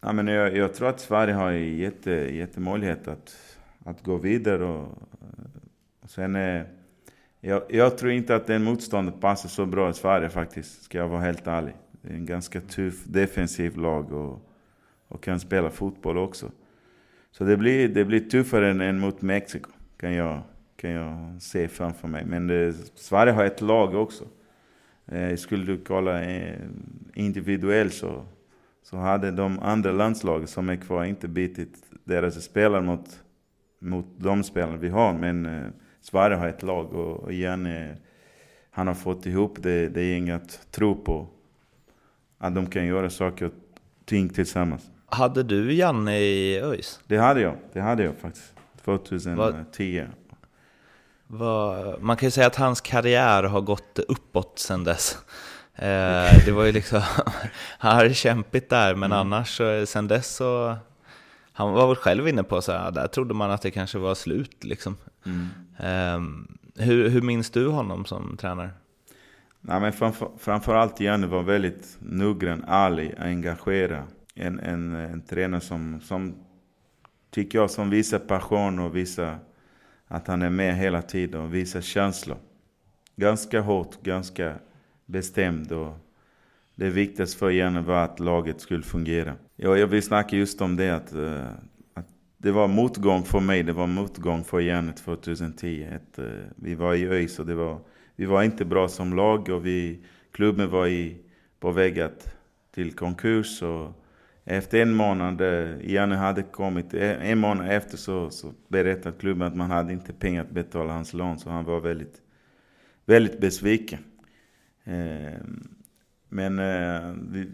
Ja, men jag, jag tror att Sverige har jätte, jättemöjlighet att, att gå vidare. Och, och sen är, jag, jag, tror inte att den motståndet passar så bra i Sverige faktiskt, ska jag vara helt ärlig. Det är en ganska tuff defensiv lag och, och kan spela fotboll också. Så det blir, det blir tuffare än, än mot Mexiko, kan jag, kan jag se framför mig. Men det, Sverige har ett lag också. Eh, skulle du kolla eh, individuellt så så hade de andra landslagen som är kvar inte bitit deras spelare mot, mot de spelare vi har. Men eh, Sverige har ett lag och, Janne, han har fått ihop det, det är inget tro på. Att de kan göra saker och ting tillsammans. Hade du Janne i ÖIS? Det hade jag, det hade jag faktiskt. 2010. Vad, man kan ju säga att hans karriär har gått uppåt sedan dess. Eh, det var ju liksom, [LAUGHS] han hade kämpigt där, men mm. annars sen dess så, han var väl själv inne på så här, där trodde man att det kanske var slut liksom. Mm. Eh, hur, hur minns du honom som tränare? Nej, men framför, framförallt Janne var väldigt noggrann, ärlig, engagerad. En, en, en tränare som, som, tycker jag, som visar passion och visar att han är med hela tiden och visar känslor. Ganska hårt, ganska bestämd och det viktigaste för Janne var att laget skulle fungera. Jag, jag vill snacka just om det att, uh, att det var motgång för mig, det var motgång för Janne 2010. Ett, uh, vi var i ÖIS och det var, vi var inte bra som lag och vi, klubben var i, på väg att, till konkurs. Och efter en månad, eh, Janne hade kommit, eh, en månad efter så, så berättade klubben att man hade inte pengar att betala hans lån. Så han var väldigt, väldigt besviken. Ehm, men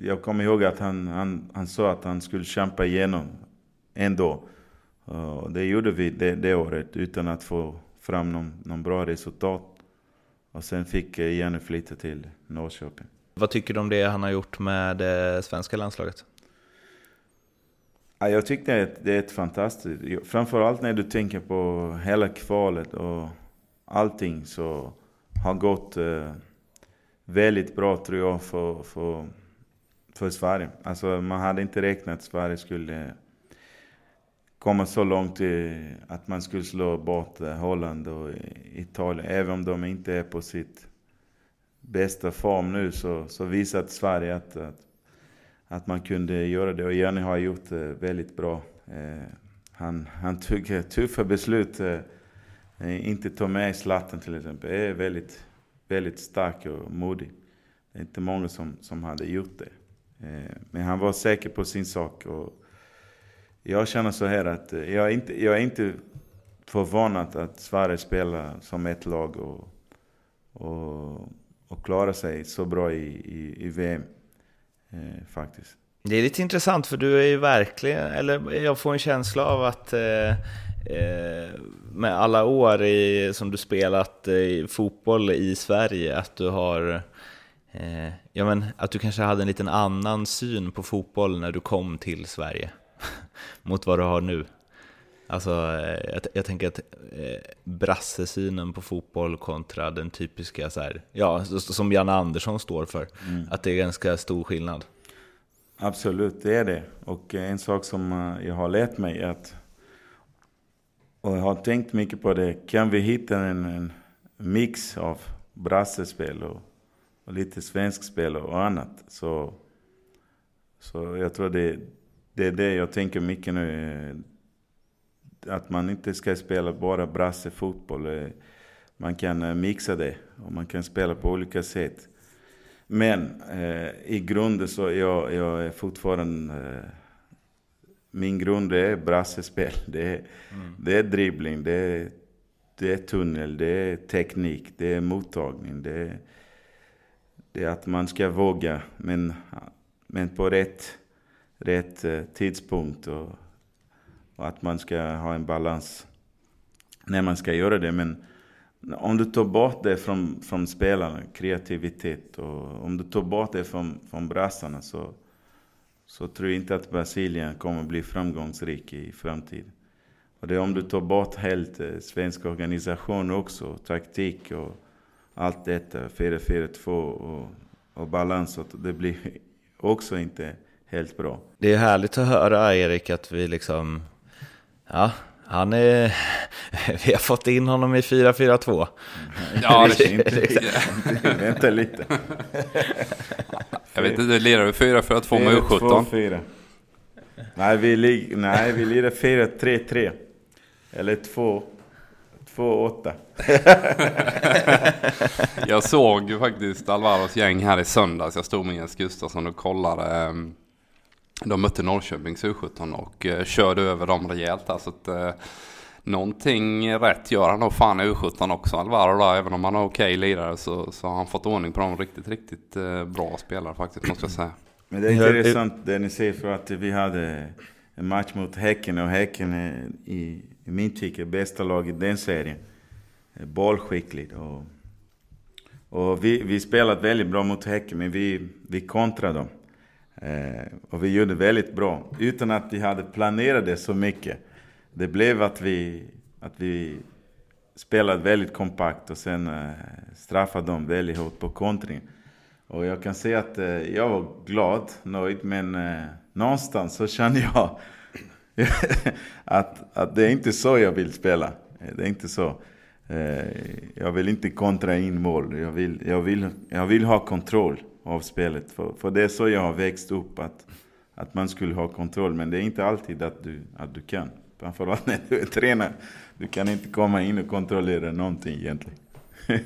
jag kommer ihåg att han, han, han sa att han skulle kämpa igenom ändå. Och det gjorde vi det, det året utan att få fram någon, någon bra resultat. Och sen fick Jenny flytta till Norrköping. Vad tycker du om det han har gjort med det svenska landslaget? Ja, jag tyckte att det är ett fantastiskt... Framförallt när du tänker på hela kvalet och allting så har gått... Eh, väldigt bra tror jag för, för, för Sverige. Alltså man hade inte räknat att Sverige skulle komma så långt att man skulle slå bort eh, Holland och Italien. Även om de inte är på sitt bästa form nu så, så visade Sverige att, att, att man kunde göra det. Och Jenny har gjort det väldigt bra. Eh, han, han tog tuffa beslut. Eh, eh, inte ta med Zlatan till exempel. Det är väldigt väldigt stark och modig. Det är inte många som, som hade gjort det. Eh, men han var säker på sin sak. Och jag känner så här att eh, jag är inte, jag är inte förvånad att Sverige spelar som ett lag och, och, och klarar sig så bra i, i, i VM. Eh, faktiskt. Det är lite intressant för du är ju verkligen, eller jag får en känsla av att eh, eh med alla år i, som du spelat eh, i fotboll i Sverige, att du har eh, ja, men, att du kanske hade en liten annan syn på fotboll när du kom till Sverige mot vad du har nu. Alltså, eh, jag, jag tänker att eh, brassesynen på fotboll kontra den typiska, så här, ja, som Janne Andersson står för, mm. att det är ganska stor skillnad. Absolut, det är det. Och en sak som eh, jag har lärt mig är att, och jag har tänkt mycket på det, kan vi hitta en, en mix av brassespel och, och lite svensk spel och annat, så, så jag tror det, det är det jag tänker mycket nu. Eh, att man inte ska spela bara brassefotboll. Eh, man kan mixa det och man kan spela på olika sätt. Men eh, i grunden så jag, jag är fortfarande... Eh, min grund är brassespel. [LAUGHS] Det är, mm. det är dribbling, det är, det är tunnel, det är teknik, det är mottagning. Det är, det är att man ska våga, men, men på rätt, rätt eh, tidpunkt. Och, och att man ska ha en balans när man ska göra det. Men om du tar bort det från, från spelarna, kreativitet, och om du tar bort det från, från brassarna så, så tror jag inte att Brasilien kommer bli framgångsrik i framtiden. Och det är om du tar bort helt eh, svensk organisation också, taktik och allt detta, 4-4-2 och, och balans, och det blir [LAUGHS] också inte helt bra. Det är härligt att höra Erik att vi liksom, ja, han är... [LAUGHS] Vi har fått in honom i 4-4-2. Ja, det är inte, [LAUGHS] vänta [LAUGHS] lite. Jag vet inte, lirar du 4-4-2 med U17? 4 Nej, vi, lig, nej, vi lirar 4-3-3. Eller 2-8. jag såg ju faktiskt Alvaros gäng här i söndags. Jag stod med Jens Gustafsson och kollade. Um, de mötte Norrköpings U17 och eh, körde över dem rejält. Alltså att, eh, någonting rätt gör han nog fan i U17 också, Alvaro där. Även om han har okej okay lirare så, så har han fått ordning på dem riktigt, riktigt eh, bra spelare faktiskt, måste jag säga. Men det är intressant det ni säger för att vi hade en match mot Häcken och Häcken är i, i min tycke bästa lag i den serien. Bollskickligt och, och vi, vi spelat väldigt bra mot Häcken men vi, vi kontrade dem. Eh, och vi gjorde väldigt bra, utan att vi hade planerat det så mycket. Det blev att vi, att vi spelade väldigt kompakt och sen eh, straffade dem väldigt hårt på kontring. Och jag kan säga att eh, jag var glad, nöjd, men eh, någonstans så kände jag [LAUGHS] att, att det är inte så jag vill spela. Eh, det är inte så. Eh, jag vill inte kontra in mål. Jag vill, jag vill, jag vill ha kontroll av spelet. För, för det är så jag har växt upp, att, att man skulle ha kontroll. Men det är inte alltid att du, att du kan. Framförallt när du är tränare. Du kan inte komma in och kontrollera någonting egentligen. [LAUGHS]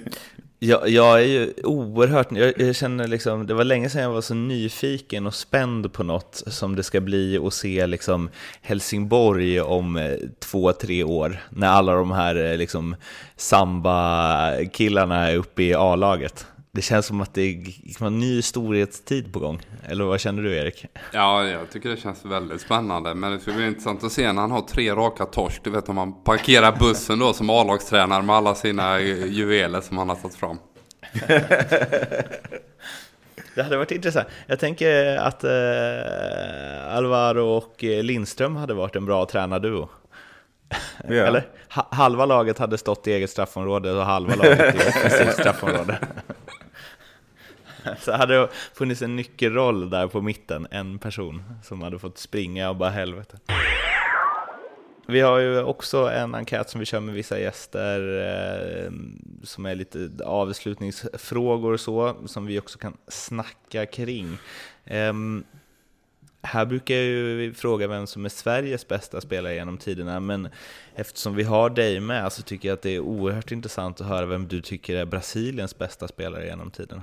Jag, jag är ju oerhört, jag, jag, känner liksom, det var länge sedan jag var så nyfiken och spänd på något som det ska bli att se liksom Helsingborg om eh, två, tre år, när alla de här eh, liksom samba-killarna är uppe i A-laget. Det känns som att det är en ny storhetstid på gång. Eller vad känner du Erik? Ja, jag tycker det känns väldigt spännande. Men det ska bli intressant att se när han har tre raka torsk. Du vet om man parkerar bussen då som A-lagstränare med alla sina juveler som han har tagit fram. [LAUGHS] Det hade varit intressant. Jag tänker att eh, Alvaro och Lindström hade varit en bra tränarduo. Ja. Eller? halva laget hade stått i eget straffområde och halva laget i [LAUGHS] offensivt straffområde. [LAUGHS] Så hade det funnits en nyckelroll där på mitten, en person som hade fått springa och bara helvete. Vi har ju också en enkät som vi kör med vissa gäster eh, som är lite avslutningsfrågor och så, som vi också kan snacka kring. Eh, här brukar jag ju fråga vem som är Sveriges bästa spelare genom tiderna, men eftersom vi har dig med så tycker jag att det är oerhört intressant att höra vem du tycker är Brasiliens bästa spelare genom tiderna.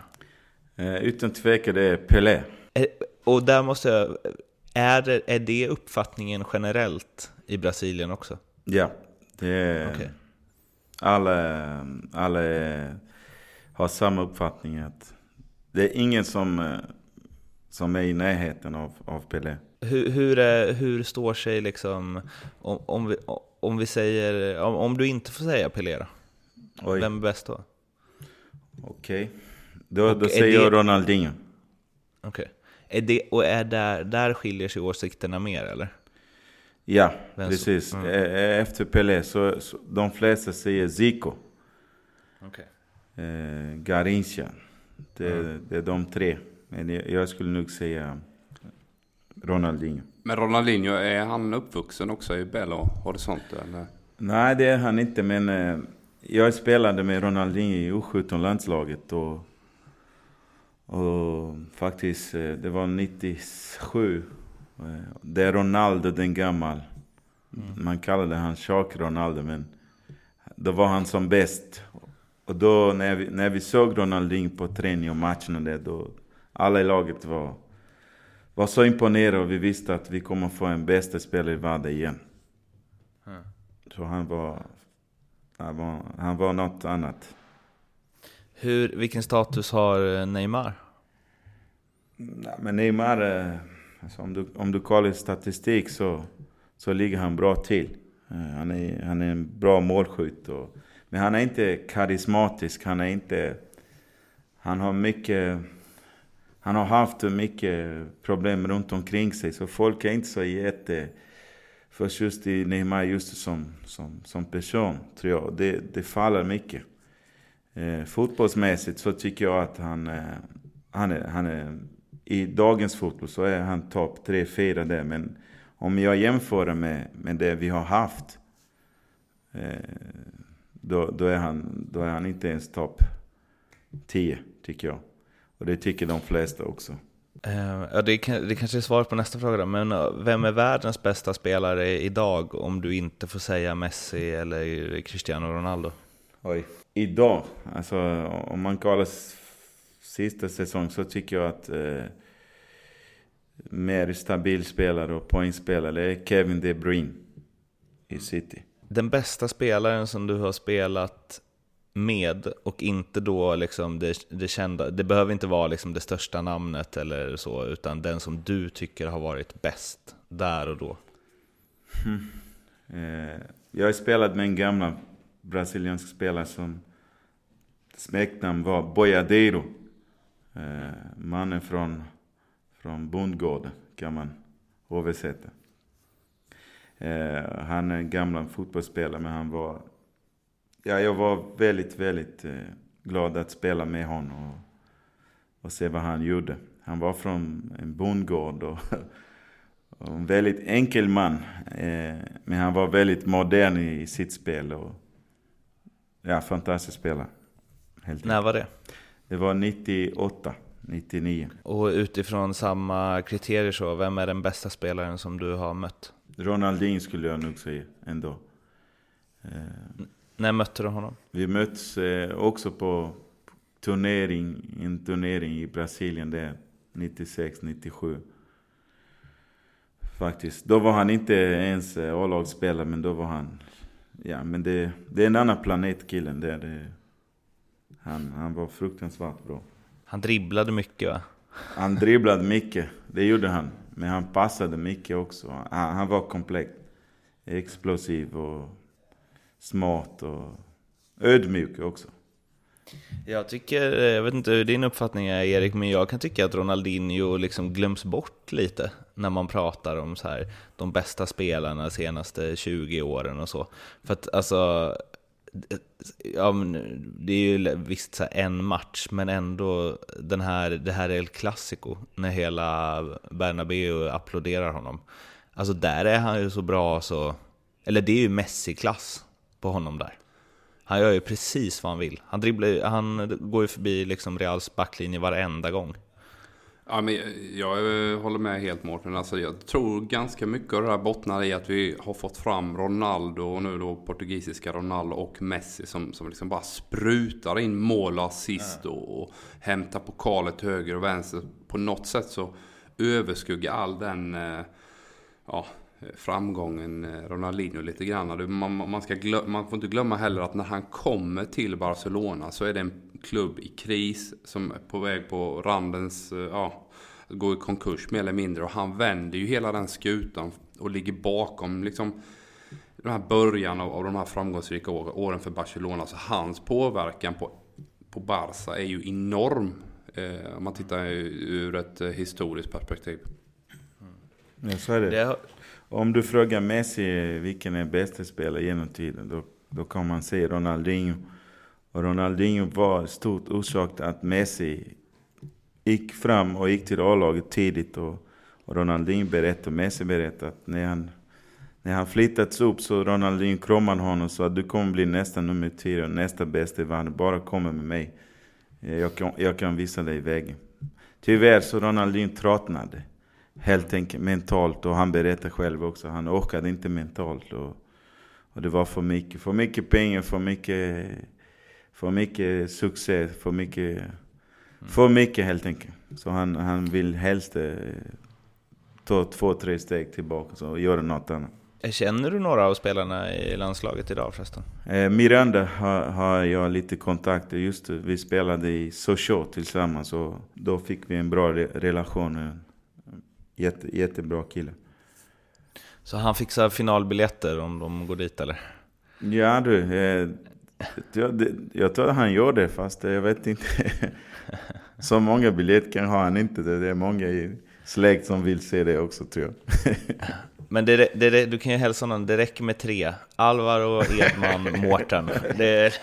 Eh, utan tvekan det är Pelé. Eh, och där måste jag, är det, är det uppfattningen generellt i Brasilien också? Ja, Det är, Okej. alla, alla har samma uppfattning att det är ingen som, eh, som är i närheten av, av Pelé. Hur, hur, är, hur står sig liksom, om, om, vi, om vi säger, om, om du inte får säga Pelé då? Oj, Vem är bäst då? okej. Då, då säger jag det- Ronaldinho. Okej. Är det, och är där, där skiljer sig åsikterna mer eller? Ja, Vem precis. mm. Eh, Efter Pelé så, så de flesta säger Zico, Okej. eh, Garrincha. Det, Mm. det är de tre. Men jag, jag skulle nog säga Ronaldinho. Men Ronaldinho, är han uppvuxen också i Belo Horizonte? Eller? Nej, det är han inte, men eh, jag spelade med Ronaldinho i U17-landslaget och, och faktiskt, eh, det var 97. Eh, det är Ronaldo den gammal. Man kallade han Shark Ronaldo, men då var han som bäst. Och då när vi, när vi såg Ronaldinho på träning och matcherna där, då alla i laget var, var så imponerade och vi visste att vi kommer få en bästa spelare i världen igen. Så han var, han var, han var något annat. Hur, vilken status har eh, Neymar? Nej, men Neymar, eh, alltså om, du, om du kollar statistik så, så ligger han bra till. Eh, han är, han är en bra målskytt. Och, men han är inte karismatisk. Han är inte... Han har mycket... Han har haft mycket problem runt omkring sig. Så folk är inte så jätte förtjust i Neymar just som, som, som person, tror jag. Det, det faller mycket. Eh, fotbollsmässigt så tycker jag att han, eh, han, är, han är... I dagens fotboll så är han topp 3-4 där. Men om jag jämför med, med det vi har haft. Eh, då, då, är han, då är han inte ens topp 10, tycker jag. Och det tycker de flesta också. Eh, ja, det, kan, det kanske är svaret på nästa fråga då, men eh, vem är världens bästa spelare idag om du inte får säga Messi eller Cristiano Ronaldo? Oj. Idag, alltså om man kollar sista säsong så tycker jag att eh, mer stabil spelare och poängspelare är Kevin De Bruyne i City. Den bästa spelaren som du har spelat med och inte då liksom det, det kända, det behöver inte vara liksom det största namnet eller så, utan den som du tycker har varit bäst där och då. [LAUGHS] Eh, jag har spelat med en gammal brasiliansk spelare som smeknamn var Boiadeiro. Eh, mannen från, från bondgården kan man översätta. Eh, han är en gammal fotbollsspelare men han var... Ja, jag var väldigt, väldigt eh, glad att spela med honom och, och se vad han gjorde. Han var från en bondgård och [LAUGHS] och en väldigt enkel man. Eh, men han var väldigt modern i sitt spel. Och, ja, fantastisk spelare. Helt När var det? Det var 98, 99. Och utifrån samma kriterier så, vem är den bästa spelaren som du har mött? Ronaldinho skulle jag nog säga ändå. Eh, När mötte du honom? vi möttes eh, också på turnering, en turnering i Brasilien där 96, 97. Faktiskt. Då var han inte ens eh, A-lagsspelare men då var han... Ja men det, det är en annan planet killen där. Det, han, han var fruktansvärt bra. Han dribblade mycket va? Han dribblade mycket, det gjorde han. Men han passade mycket också. Han, han var komplett. Explosiv och smart och ödmjuk också. Jag tycker, eh, jag vet inte hur din uppfattning är Erik, men jag kan tycka att Ronaldinho liksom glöms bort lite när man pratar om så här, de bästa spelarna de senaste 20 åren och så. För att alltså, ja, det är ju visst så här en match, men ändå den här, det här El Clasico, när hela Bernabéu applåderar honom. Alltså där är han ju så bra så, eller det är ju Messi-klass på honom där. Han gör ju precis vad han vill. Han, dribblar, han går ju förbi liksom Reals backlinje varenda gång. Ja, men jag jag eh, håller med helt Mårten. Alltså, jag tror ganska mycket av det här bottnar i att vi har fått fram Ronaldo och nu då portugisiska Ronaldo och Messi som, som liksom bara sprutar in mål och assist och, och hämtar pokaler till höger och vänster. På något sätt så överskuggar all den eh, ja, framgången eh, Ronaldinho lite grann. Man, man, ska glö- man får inte glömma heller att när han kommer till Barcelona så är det en klubb i kris som är på väg på randens, ja, gå i konkurs mer eller mindre. Och han vänder ju hela den skutan och ligger bakom liksom den här början av, av de här framgångsrika åren för Barcelona. Så hans påverkan på, på Barca är ju enorm. Eh, om man tittar ur ett eh, historiskt perspektiv. Ja, så är det. det. Om du frågar Messi vilken är bästa spelare genom tiden, då, då kan man säga Ronaldinho. Och Ronaldinho var stort orsak till att Messi gick fram och gick till A-laget tidigt. Och, och Ronaldinho berättade, Messi berättade att när han, när han flyttats upp så Ronaldinho kramade honom och sa att du kommer bli nästa nummer 10 och nästa bästa i världen. Bara kom med mig. Eh, jag kan, jag kan visa dig vägen. Tyvärr så Ronaldinho tröttnade. Helt enkelt mentalt och han berättar själv också. Han orkade inte mentalt. Och, och det var för mycket. För mycket pengar, för mycket, för mycket succé, för mycket för mycket helt enkelt. Så han, han vill helst eh, ta två, tre steg tillbaka och göra något annat. Känner du några av spelarna i landslaget idag förresten? Eh, Miranda har, har jag lite kontakter. Just vi spelade i Sochaux tillsammans och då fick vi en bra re relation. Jätte, jättebra kille. Så han fixar finalbiljetter om de går dit eller? Ja du, eh, jag, jag tror han gör det fast jag vet inte. [LAUGHS] Så många biljetter har han inte. Det är många i släkt som vill se det också tror jag. [LAUGHS] Men det, det, du kan ju hälsa någon, det räcker med tre. Alvaro, Edman, [LAUGHS] Mårten. Det...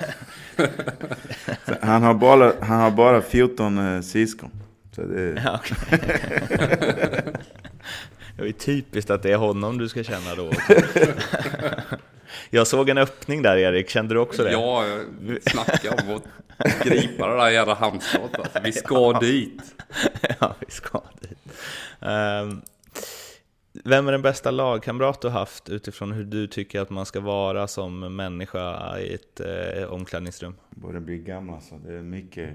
han, har bara, han har bara 14 eh, syskon. Så det... Ja, okay. det är typiskt att det är honom du ska känna då. Jag såg en öppning där Erik, kände du också det? Ja, snacka om att gripa det där jävla handskottet. Alltså, vi ska ja. dit. [LAUGHS] Ja, vi ska dit. Um, vem är den bästa lagkamrat du haft utifrån hur du tycker att man ska vara som människa i ett eh, omklädningsrum? Börjar bli gammal så det är mycket.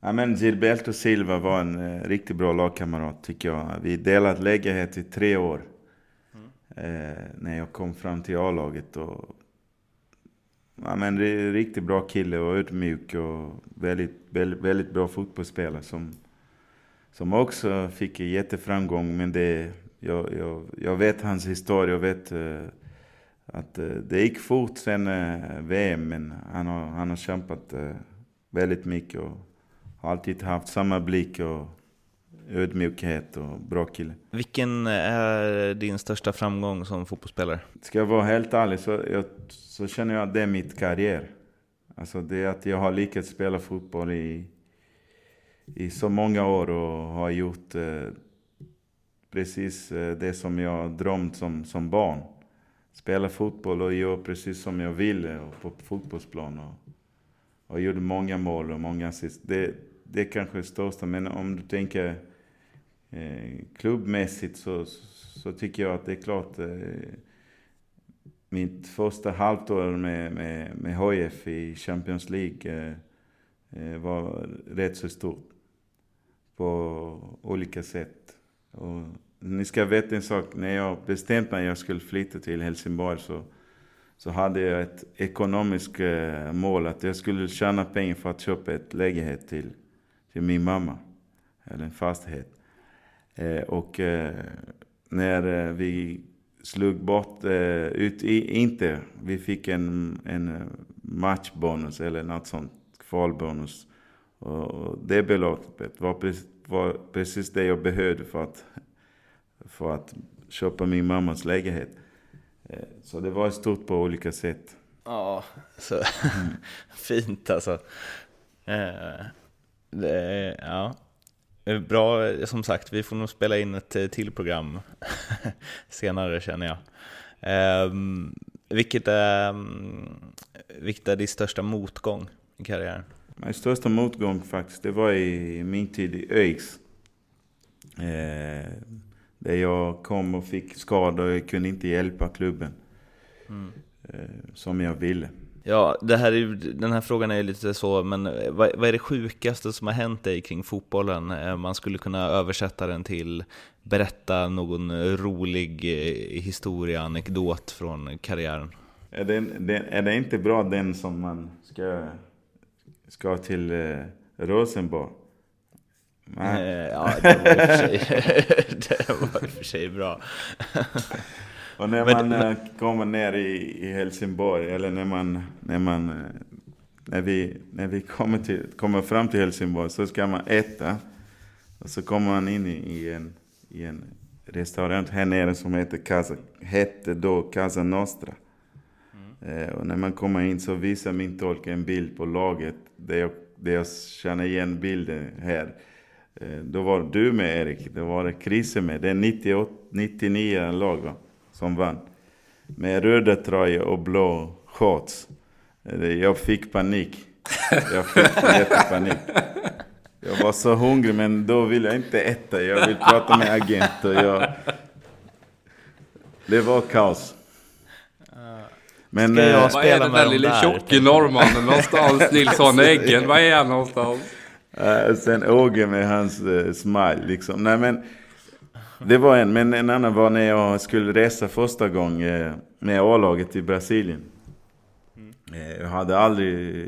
Ja, men Gilberto Silva var en eh, riktigt bra lagkamrat tycker jag. Vi delade lägenhet i tre år eh, när jag kom fram till A-laget. Och, ja, men det är en riktigt bra kille och ödmjuk och väldigt, väldigt, väldigt bra fotbollsspelare som, som också fick en jätteframgång. Men det, jag, jag, jag vet hans historia, jag vet eh, att eh, det gick fort sen eh, VM, men han har, han har kämpat eh, väldigt mycket och har alltid haft samma blick och ödmjukhet och bra kille. Vilken är din största framgång som fotbollsspelare? Ska jag vara helt ärlig så, jag, så känner jag att det är mitt karriär. Alltså det är att jag har lyckats spela fotboll i, i så många år och har gjort eh, precis eh, det som jag drömt som, som barn. Spela fotboll och göra precis som jag ville på fotbollsplan. Och, och gjorde många mål och många assist. Det, det är kanske det största, men om du tänker Eh, klubbmässigt så, så tycker jag att det är klart eh, mitt första halvår med, med, med HF i Champions League eh, eh, var rätt så stort. På olika sätt. Och ni ska veta en sak, när jag bestämde mig att jag skulle flytta till Helsingborg så, så hade jag ett ekonomiskt eh, mål att jag skulle tjäna pengar för att köpa ett lägenhet till, till min mamma. Eller en fastighet. Eh, och eh, när eh, vi slog bort ut i vi fick en, en matchbonus eller något sånt, kvalbonus. Och det beloppet var precis, var precis det jag behövde för att, för att köpa min mammas lägenhet. Så det var stort på olika sätt. Ja, så [LAUGHS] fint alltså. Det, ja. Eh, bra, som sagt, vi får nog spela in ett eh, till program [LAUGHS] senare känner jag. Um, vilket, är, um, vilket är din största motgång i karriären? Min största motgång faktiskt, det var i min tid i ÖIS. Eh, där jag kom och fick skador och jag kunde inte hjälpa klubben mm. eh, som jag ville. Ja, det här är, den här frågan är lite så, men vad, vad, är det sjukaste som har hänt dig kring fotbollen? Eh, man skulle kunna översätta den till berätta någon rolig eh, historia, anekdot från karriären. Är det, är det inte bra den som man ska, ska till eh, Rosenborg? Nej. Ja, det var i och för sig, [LAUGHS] det var i och för sig bra. [LAUGHS] Och när man men, eh, kommer ner i, i Helsingborg, eller när man, när man eh, när vi, när vi kommer, till, kommer fram till Helsingborg så ska man äta. Och så kommer man in i, i en, i en restaurang här nere som heter Casa, hette då Casa Nostra. Mm. Eh, och när man kommer in så visar min tolk en bild på laget där jag, där jag känner igen bilden här. Eh, då var du med Erik, då var det Chrisse med. Det är 98, 99 lag va? Som vann. Med röda tröja och blå shorts. Jag fick panik. Jag fick [LAUGHS] jättepanik. Jag var så hungrig men då ville jag inte äta. Jag vill prata med agent och jag... Det var kaos. Men, Ska jag äh, spela med den lille tjocke norrmannen någonstans? [LAUGHS] Nilsson Eggen, var är han någonstans? Uh, sen Åge med hans uh, smile liksom. Nej men det var en, men en annan var när jag skulle resa första gången eh, med A-laget till Brasilien. Mm. Jag hade aldrig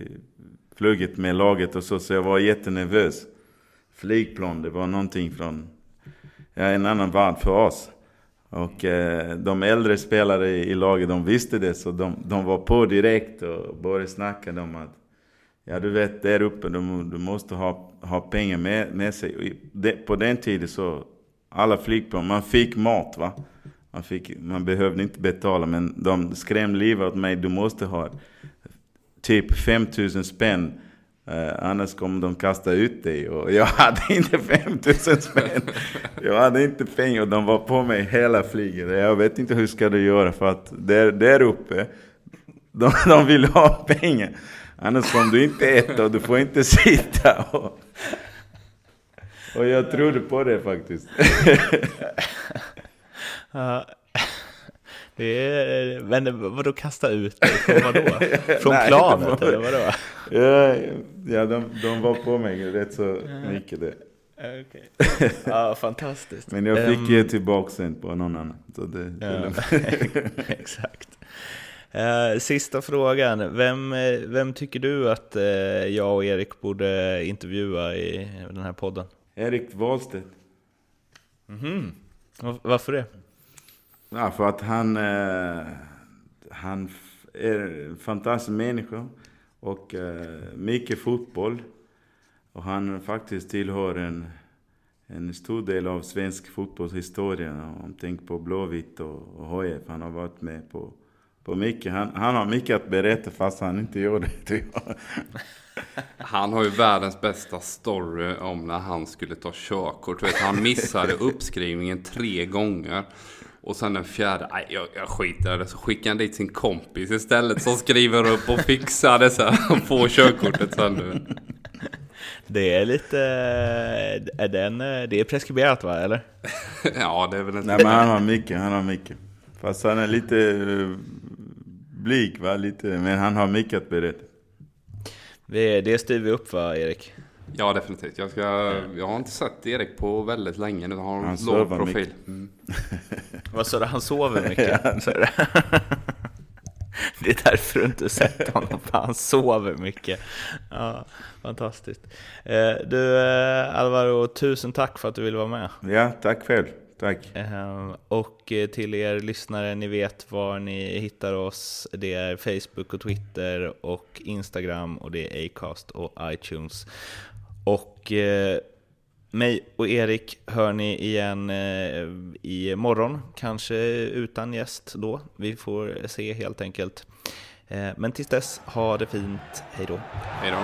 flugit med laget och så, så jag var jättenervös. Flygplan, det var någonting från ja, en annan värld för oss. Och eh, de äldre spelare i, i, laget, de visste det, så de, de var på direkt och började snacka om att Ja, du vet, där uppe, du, du måste ha, ha pengar med, med sig. på den tiden så alla flygplan. Man fick mat va. Man, fick, man behövde inte betala men de skrämde livet åt mig. Du måste ha typ 5000 spänn. Uh, annars kommer de kasta ut dig. Och jag [LAUGHS] hade inte 5000 spänn. Jag hade inte pengar och de var på mig hela flyget. Jag vet inte hur ska du göra för att där, där uppe, de, [LAUGHS] de vill ha pengar. Annars kommer du inte äta och du får inte sitta. Och, och jag trodde på det faktiskt. [LAUGHS] det är, men vadå kasta ut dig? Från vadå? [LAUGHS] Från Nej, planet var, eller vadå? Ja, ja de, de var på mig rätt så mycket det. Okay. [LAUGHS] Ja, fantastiskt. Men jag fick um, ge tillbaka sen på någon annan. Så det, ja, exakt. Uh, sista frågan. Vem, vem tycker du att uh, jag och Erik borde intervjua i den här podden? Erik Wahlstedt. Mm -hmm. Varför det? Ja, för att han, eh, han är en fantastisk människa och eh, mycket fotboll. Och han faktiskt tillhör en, en stor del av svensk fotbollshistoria. Om man tänker på Blåvitt och, och HF. Han har varit med på, på mycket. Han, han har mycket att berätta fast han inte gör det. [LAUGHS] Han har ju världens bästa story om när han skulle ta körkort. Vet, han missade [LAUGHS] uppskrivningen tre gånger. Och sen den fjärde, nej jag, jag skiter i det. Så skickar han dit sin kompis istället som skriver upp och fixar det så här. Får körkortet sen nu. Det är lite, är den, det är preskriberat va eller? [LAUGHS] ja det är väl inte. Nej men han har mycket, han har mycket. Fast han är lite eh, blik va, lite, men han har mycket att berätta. Det, det styr vi upp va, Erik? Ja, definitivt. Jag, ska, jag har inte sett Erik på väldigt länge nu. Han har en låg profil. Mm. [LAUGHS] Vad sa du? Han sover mycket? [LAUGHS] det är därför du inte sett honom, för han sover mycket. Ja, fantastiskt. Eh, du eh, Alvaro, tusen tack för att du ville vara med. Ja, tack själv. Tack. Ehm, och eh, till er lyssnare, ni vet var ni hittar oss. Det är Facebook och Twitter och Instagram och det är Acast och iTunes. Och eh, mig och Erik hör ni igen eh, i morgon, kanske utan gäst då. Vi får se helt enkelt. Men tills dess, ha det fint. Hej då. Hej då.